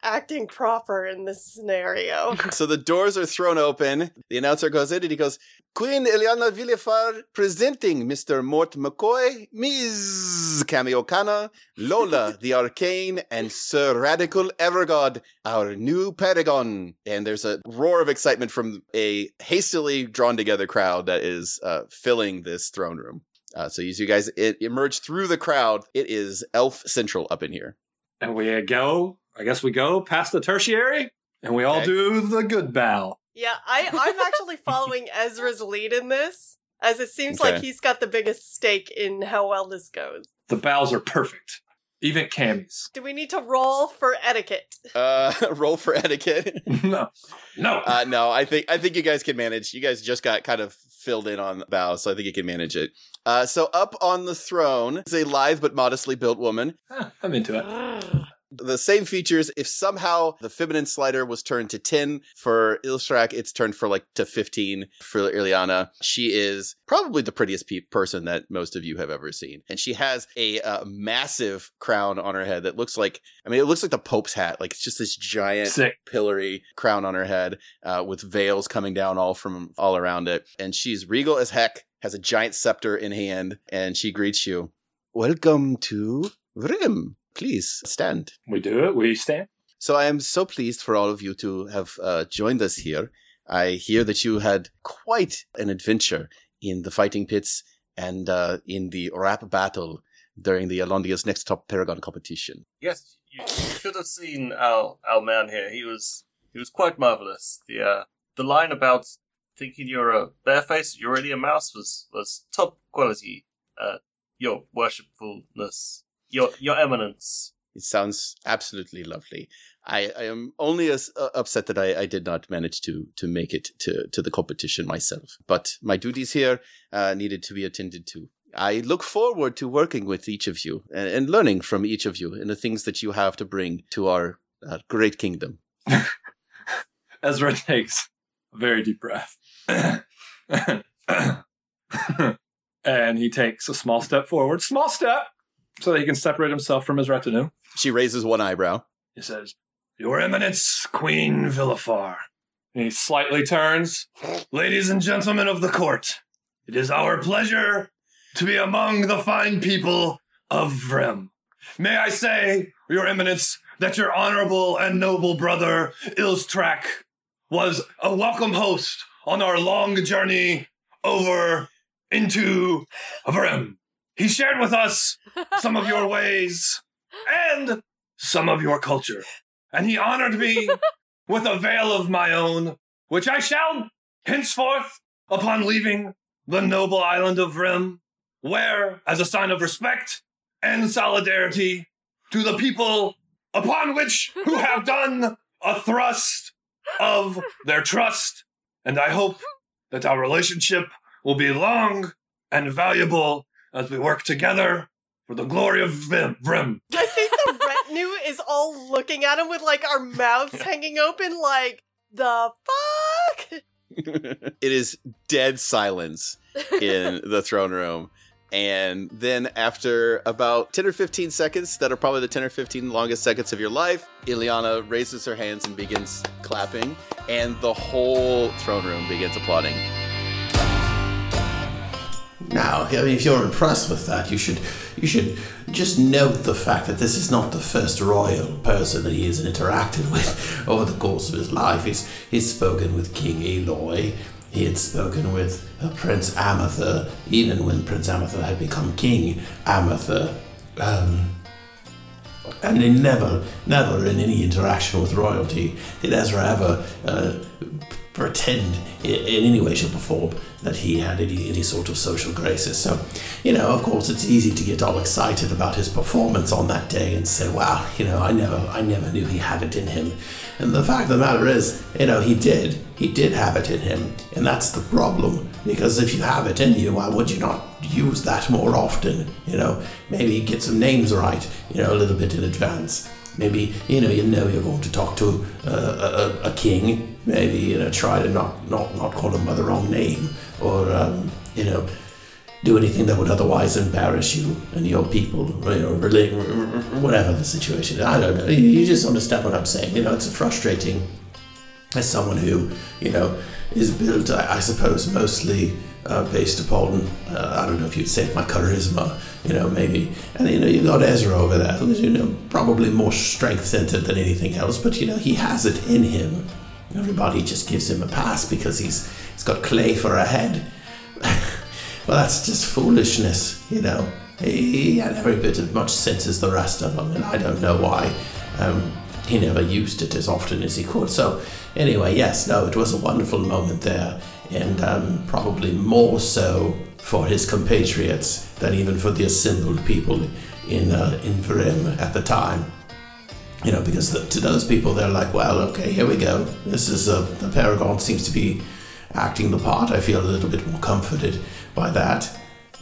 acting proper in this scenario? (laughs) so the doors are thrown open. The announcer goes in and he goes, Queen Ilyanna Filifar presenting Mr. Mort McCoy, Ms. Cammy O'Connor, Lola (laughs) the Arcane, and Sir Radical Evergod, our new Paragon. And there's a roar of excitement from a hastily drawn together crowd that is uh, filling this throne room. Uh, so as you guys it, emerge through the crowd, it is Elf Central up in here. And we go, I guess we go past the tertiary, and we all Okay. do the good bow. yeah, I I'm actually (laughs) following Ezra's lead in this, as it seems like he's got the biggest stake in how well this goes. The bows are perfect. Even Cammy's. Do we need to roll for etiquette? Uh, (laughs) roll for etiquette. (laughs) no. No. Uh, no, I think I think you guys can manage. You guys just got kind of filled in on bow, so I think you can manage it. Uh, so up on the throne is a lithe but modestly built woman. Ah, I'm into it. (gasps) (gasps) (gasps) The same features. If somehow the feminine slider was turned to ten for Ilthrak, it's turned for like to fifteen for Ilyanna. She is probably the prettiest pe- person that most of you have ever seen, and she has a uh, massive crown on her head that looks like I mean it looks like the Pope's hat. Like it's just this giant Sick. pillory crown on her head uh, with veils coming down all from all around it. And she's regal as heck, has a giant scepter in hand, and she greets you. Welcome to Vrymm. Please stand. We do it. We stand. So I am so pleased for all of you to have uh, joined us here. I hear that you had quite an adventure in the fighting pits and uh, in the rap battle during the Alondia's Next Top Paragon competition. Yes, you should have seen our our man here. He was he was quite marvelous. The uh, the line about thinking you're a bareface, you're really a mouse was was top quality. Uh, your worshipfulness, your your eminence. It sounds absolutely lovely. I, I am only as uh, upset that I, I did not manage to to make it to, to the competition myself. But my duties here uh, needed to be attended to. I look forward to working with each of you and, and learning from each of you and the things that you have to bring to our uh, great kingdom. (laughs) Ezra takes a very deep breath. (coughs) (coughs) and he takes a small step forward. Small step! So that he can separate himself from his retinue. She raises one eyebrow. He says, Your Eminence, Queen Filifar. And he slightly turns. Ladies and gentlemen of the court, it is our pleasure to be among the fine people of Vrymm. May I say, Your Eminence, that your honorable and noble brother, Ilthrak, was a welcome host on our long journey over into Vrymm. He shared with us some of your ways and some of your culture. And he honored me (laughs) with a veil of my own, which I shall henceforth, upon leaving the noble island of Rim, wear as a sign of respect and solidarity to the people upon which who have done a thrust of their trust. And I hope that our relationship will be long and valuable as we work together for the glory of Vim, Vrymm. I think the retinue is all looking at him with like our mouths hanging open, like the fuck. (laughs) it is dead silence in the throne room. And then, after about 10 or 15 seconds, that are probably the 10 or 15 longest seconds of your life, Ilyanna raises her hands and begins clapping, and the whole throne room begins applauding. Now, if you're impressed with that, you should you should just note the fact that this is not the first royal person that he has interacted (laughs) with over the course of his life. He's he's spoken with King Eloy. He had spoken with uh, Prince Amatha, even when Prince Amatha had become King Amatha. Um, and in never, never in any interaction with royalty did Ezra ever uh, pretend in, any way, shape, or form that he had any, any sort of social graces. So, you know, of course, it's easy to get all excited about his performance on that day and say, "Wow, you know, I never, I never knew he had it in him." And the fact of the matter is, you know, he did. He did have it in him, and that's the problem. Because if you have it in you, why would you not use that more often? You know, maybe get some names right, you know, a little bit in advance. Maybe you know you know you're going to talk to uh, a, a, king. Maybe you know try to not not not call him by the wrong name, or um, you know do anything that would otherwise embarrass you and your people, you know, whatever the situation. I don't know. You just understand what I'm saying. You know, it's frustrating as someone who, you know, is built, I, I suppose, mostly uh, based upon, uh, I don't know if you'd say my charisma, you know, maybe. And, you know, you've got Ezra over there who's, you know, probably more strength centered than anything else, but, you know, he has it in him. Everybody just gives him a pass because he's, he's got clay for a head. (laughs) well, that's just foolishness, you know. He, he had every bit as much sense as the rest of them, and I don't know why. Um, he never used it as often as he could. So, anyway, yes, no, it was a wonderful moment there and um, probably more so for his compatriots than even for the assembled people in uh, in Vrymm at the time. You know, because the, to those people, they're like, well, okay, here we go. This is uh, the Paragon seems to be acting the part. I feel a little bit more comforted by that.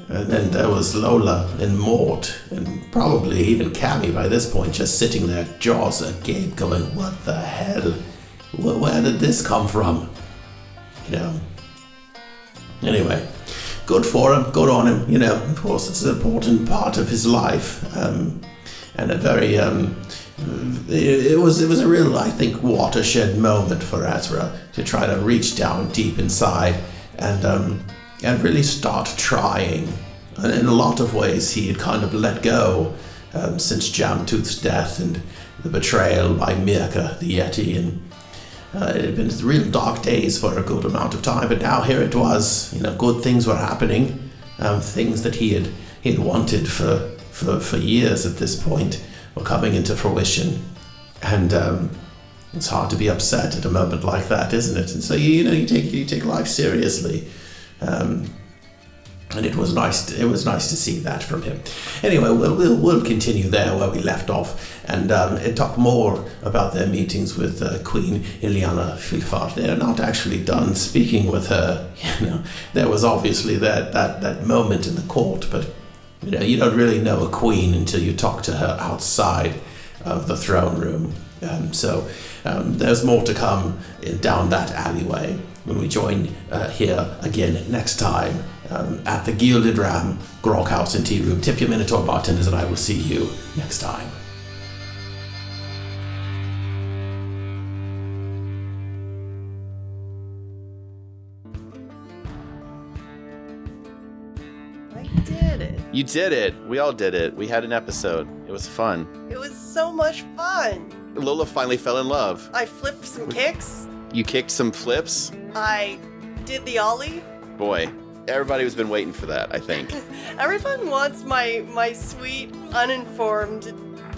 And then there was Lola and Mort, and probably even Cammy by this point, just sitting there, jaws agape, going, What the hell? Where did this come from? You know, Anyway, good for him, good on him. You know, of course, it's an important part of his life, um, and a very. Um, it, was it was a real, I think, watershed moment for Ezra to try to reach down deep inside and um, and really start trying. And in a lot of ways, he had kind of let go um, since Jamtooth's death and the betrayal by Mirka, the Yeti, and uh, it had been real dark days for a good amount of time, but now here it was. You know, good things were happening, um, things that he had he had wanted for, for for years at this point were coming into fruition, and um, it's hard to be upset at a moment like that, isn't it? And so you, you know you take you take life seriously. Um, and it was nice. To, it was nice to see that from him. Anyway, we'll we'll, we'll continue there where we left off, and um, talk more about their meetings with uh, Queen Ilyanna Filifar. They're not actually done speaking with her. (laughs) You know, there was obviously that that that moment in the court, but you know, you don't really know a queen until you talk to her outside of the throne room. Um, so um, there's more to come down that alleyway when we join uh, here again next time um, at the Gilded Ram Grog House and Tea Room. Tip your Minotaur bartenders, and I will see you next time. I did it. You did it. We all did it. We had an episode. It was fun. It was so much fun. Lola finally fell in love. I flipped some kicks. You kicked some flips. I did the ollie. Boy, everybody has been waiting for that. I think. (laughs) Everyone wants my my sweet, uninformed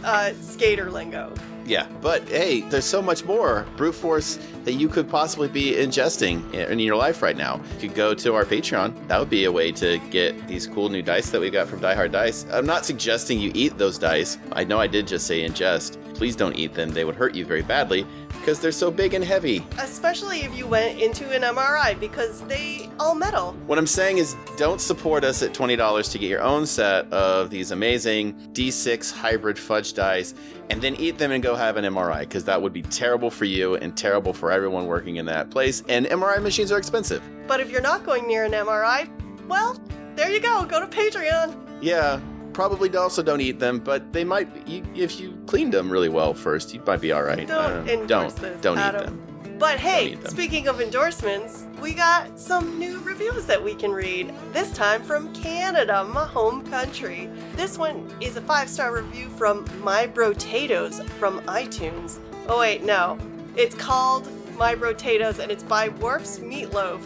uh, skater lingo. Yeah, but hey, there's so much more brute force that you could possibly be ingesting in your life right now. You could go to our Patreon. That would be a way to get these cool new dice that we got from Die Hard Dice. I'm not suggesting you eat those dice. I know I did just say ingest. Please don't eat them. They would hurt you very badly because they're so big and heavy. Especially if you went into an MRI because they all metal. What I'm saying is don't support us at $20 to get your own set of these amazing D6 hybrid fudge dice and then eat them and go have an MRI because that would be terrible for you and terrible for everyone working in that place. And MRI machines are expensive. But if you're not going near an MRI, well, there you go. Go to Patreon. Yeah, probably also don't eat them, but they might. You, if you cleaned them really well first, you might be all right. Don't Um, don't this, don't eat them. But hey, speaking of endorsements, we got some new reviews that we can read. This time from Canada, my home country. This one is a five star review from My Brotatoes from iTunes. Oh, wait, no. It's called My Brotatoes and it's by Worf's Meatloaf,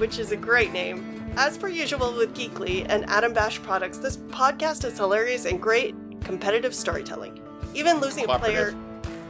which is a great name. As per usual with Geekly and Adam Bash products, this podcast is hilarious and great competitive storytelling. Even losing a player.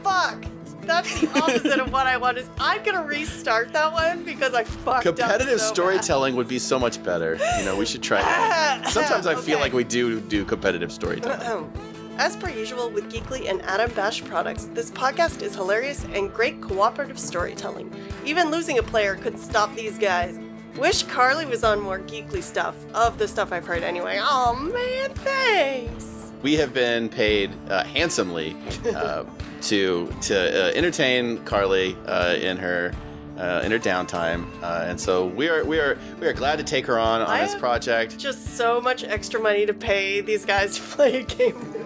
Fuck! That's the opposite of what I want. Is I'm gonna restart that one because I fucked up Competitive so storytelling would be so much better. You know, we should try that. (laughs) Sometimes I feel like we do do competitive storytelling. (clears throat) As per usual with Geekly and Adam Bash products, this podcast is hilarious and great cooperative storytelling. Even losing a player could stop these guys. Wish Carly was on more Geekly stuff, of the stuff I've heard anyway. Oh man, thanks! We have been paid uh, handsomely uh, to to uh, entertain Carly uh, in her uh, in her downtime, uh, and so we are we are we are glad to take her on on I this project. Just so much extra money to pay these guys to (laughs) play a game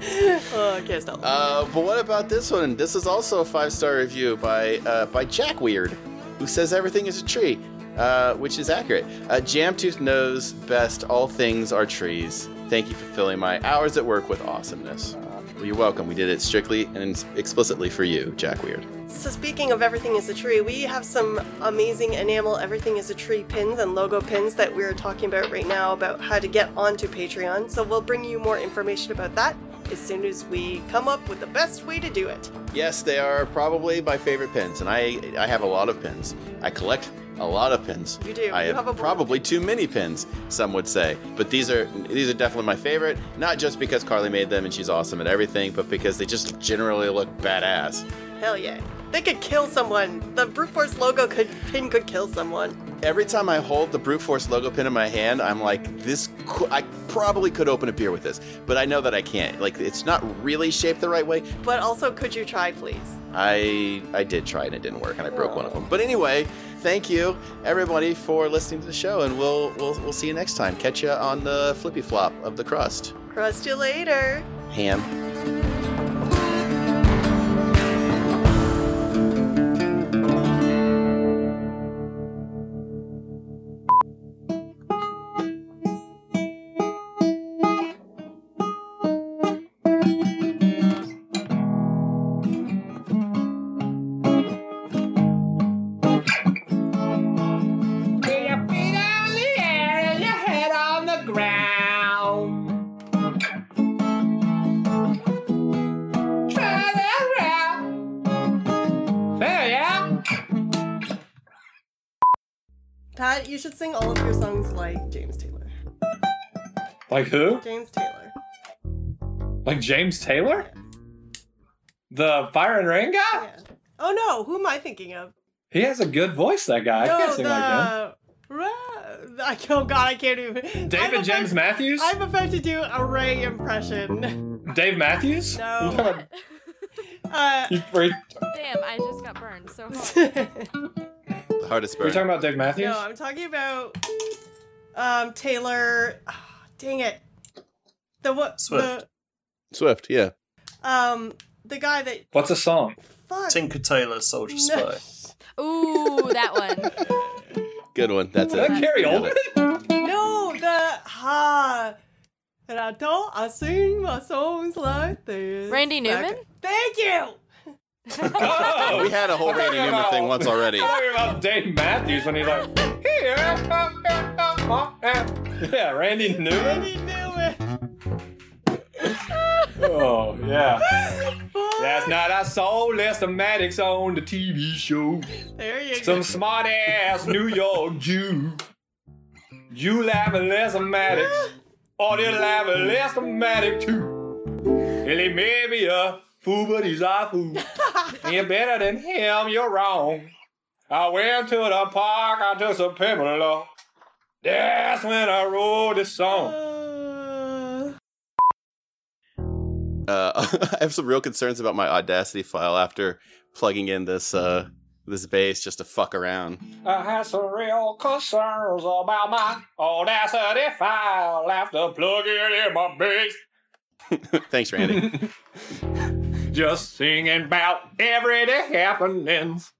oh, I can't stop. Uh, but what about this one? This is also a five star review by uh, by Jack Weird, who says everything is a tree, uh, which is accurate. Uh, Jamtooth knows best. All things are trees. Thank you for filling my hours at work with awesomeness. Well, you're welcome. We did it strictly and explicitly for you, Jack Weird. So speaking of everything is a tree, we have some amazing enamel everything is a tree pins and logo pins that we're talking about right now about how to get onto Patreon. So we'll bring you more information about that as soon as we come up with the best way to do it. Yes, they are probably my favorite pins, and I I have a lot of pins. I collect a lot of pins. You do. I You have, have probably too many pins, some would say. But these are these are definitely my favorite. Not just because Carly made them and she's awesome at everything, but because they just generally look badass. Hell yeah. They could kill someone. The brute force logo could pin could kill someone. Every time I hold the Brute Force logo pin in my hand, I'm like, this. cou- I probably could open a beer with this, but I know that I can't. Like, it's not really shaped the right way. But also could you try please? I I did try and it didn't work, and I broke one of them. But anyway, thank you everybody for listening to the show, and we'll we'll we'll see you next time. Catch you on the flippy flop of the crust. Crust you later. Ham. Like James Taylor. Like who? James Taylor. Like James Taylor? The Fire and Rain guy? Yeah. Oh no, who am I thinking of? He has a good voice, that guy. I no, can't sing the. like him. Ra- I, (laughs) oh god, I can't even. I'm David about- James Matthews? I'm about to do a Ray impression. Dave Matthews? No. (laughs) You talking Uh, about- you- were, you, Damn, I just got burned so hard. (laughs) The hardest were you burn. talking about Dave Matthews? no, I'm talking about um Taylor. ah, dang it. The what? Swift. Swift, yeah. The um the guy that What's a song? fuck. Tinker Taylor, Soldier No. Spy. (laughs) Ooh, that one. Good one. That's Is that it. Carrie Nailed Oldman? No, the ha. And I don't. I sing my songs like this. Randy Newman? Okay. Thank you. Oh, We had a whole Randy talking Newman about- thing once already. I'm talking about Dave Matthews when he's like, here. yeah, Randy Newman. Randy Newman. Oh yeah. Fuck. Last night I saw Lestomatics on the TV show. There you Some go. Some smart ass New York Jew. You laugh at Lestomatics, or they laugh at Lestomatic too. And he made me a fool, but he's a fool. You're better than him, you're wrong. I went to the park, I took some pebble. That's when I wrote this song. Uh, Uh, (laughs) I have some real concerns about my Audacity file after plugging in this uh, this bass just to fuck around. I had some real concerns about my Audacity file after plugging in my bass. (laughs) Thanks, Randy. (laughs) Just singing about everyday happenings.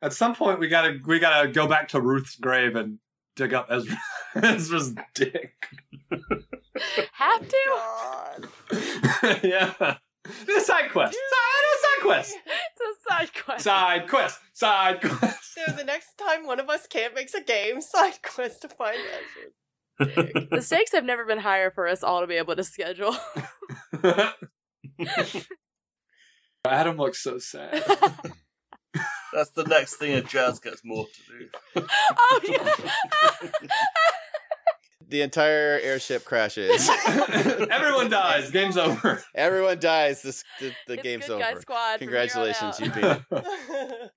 At some point, we gotta we gotta go back to Ruth's grave and dig up Ezra, (laughs) Ezra's dick. (laughs) Have to? God. (laughs) yeah. The side quest. Side, side quest. It's a side quest. Side quest. Side quest. So the next time one of us can't makes a game side quest to find Ezra. The stakes have never been higher for us all to be able to schedule. (laughs) Adam looks so sad. (laughs) That's the next thing a jazz gets more to do. oh yeah. The entire airship crashes. (laughs) Everyone dies. Game's over. Everyone dies. This the, the game's good guy over. squad. from here on Congratulations, you beat it.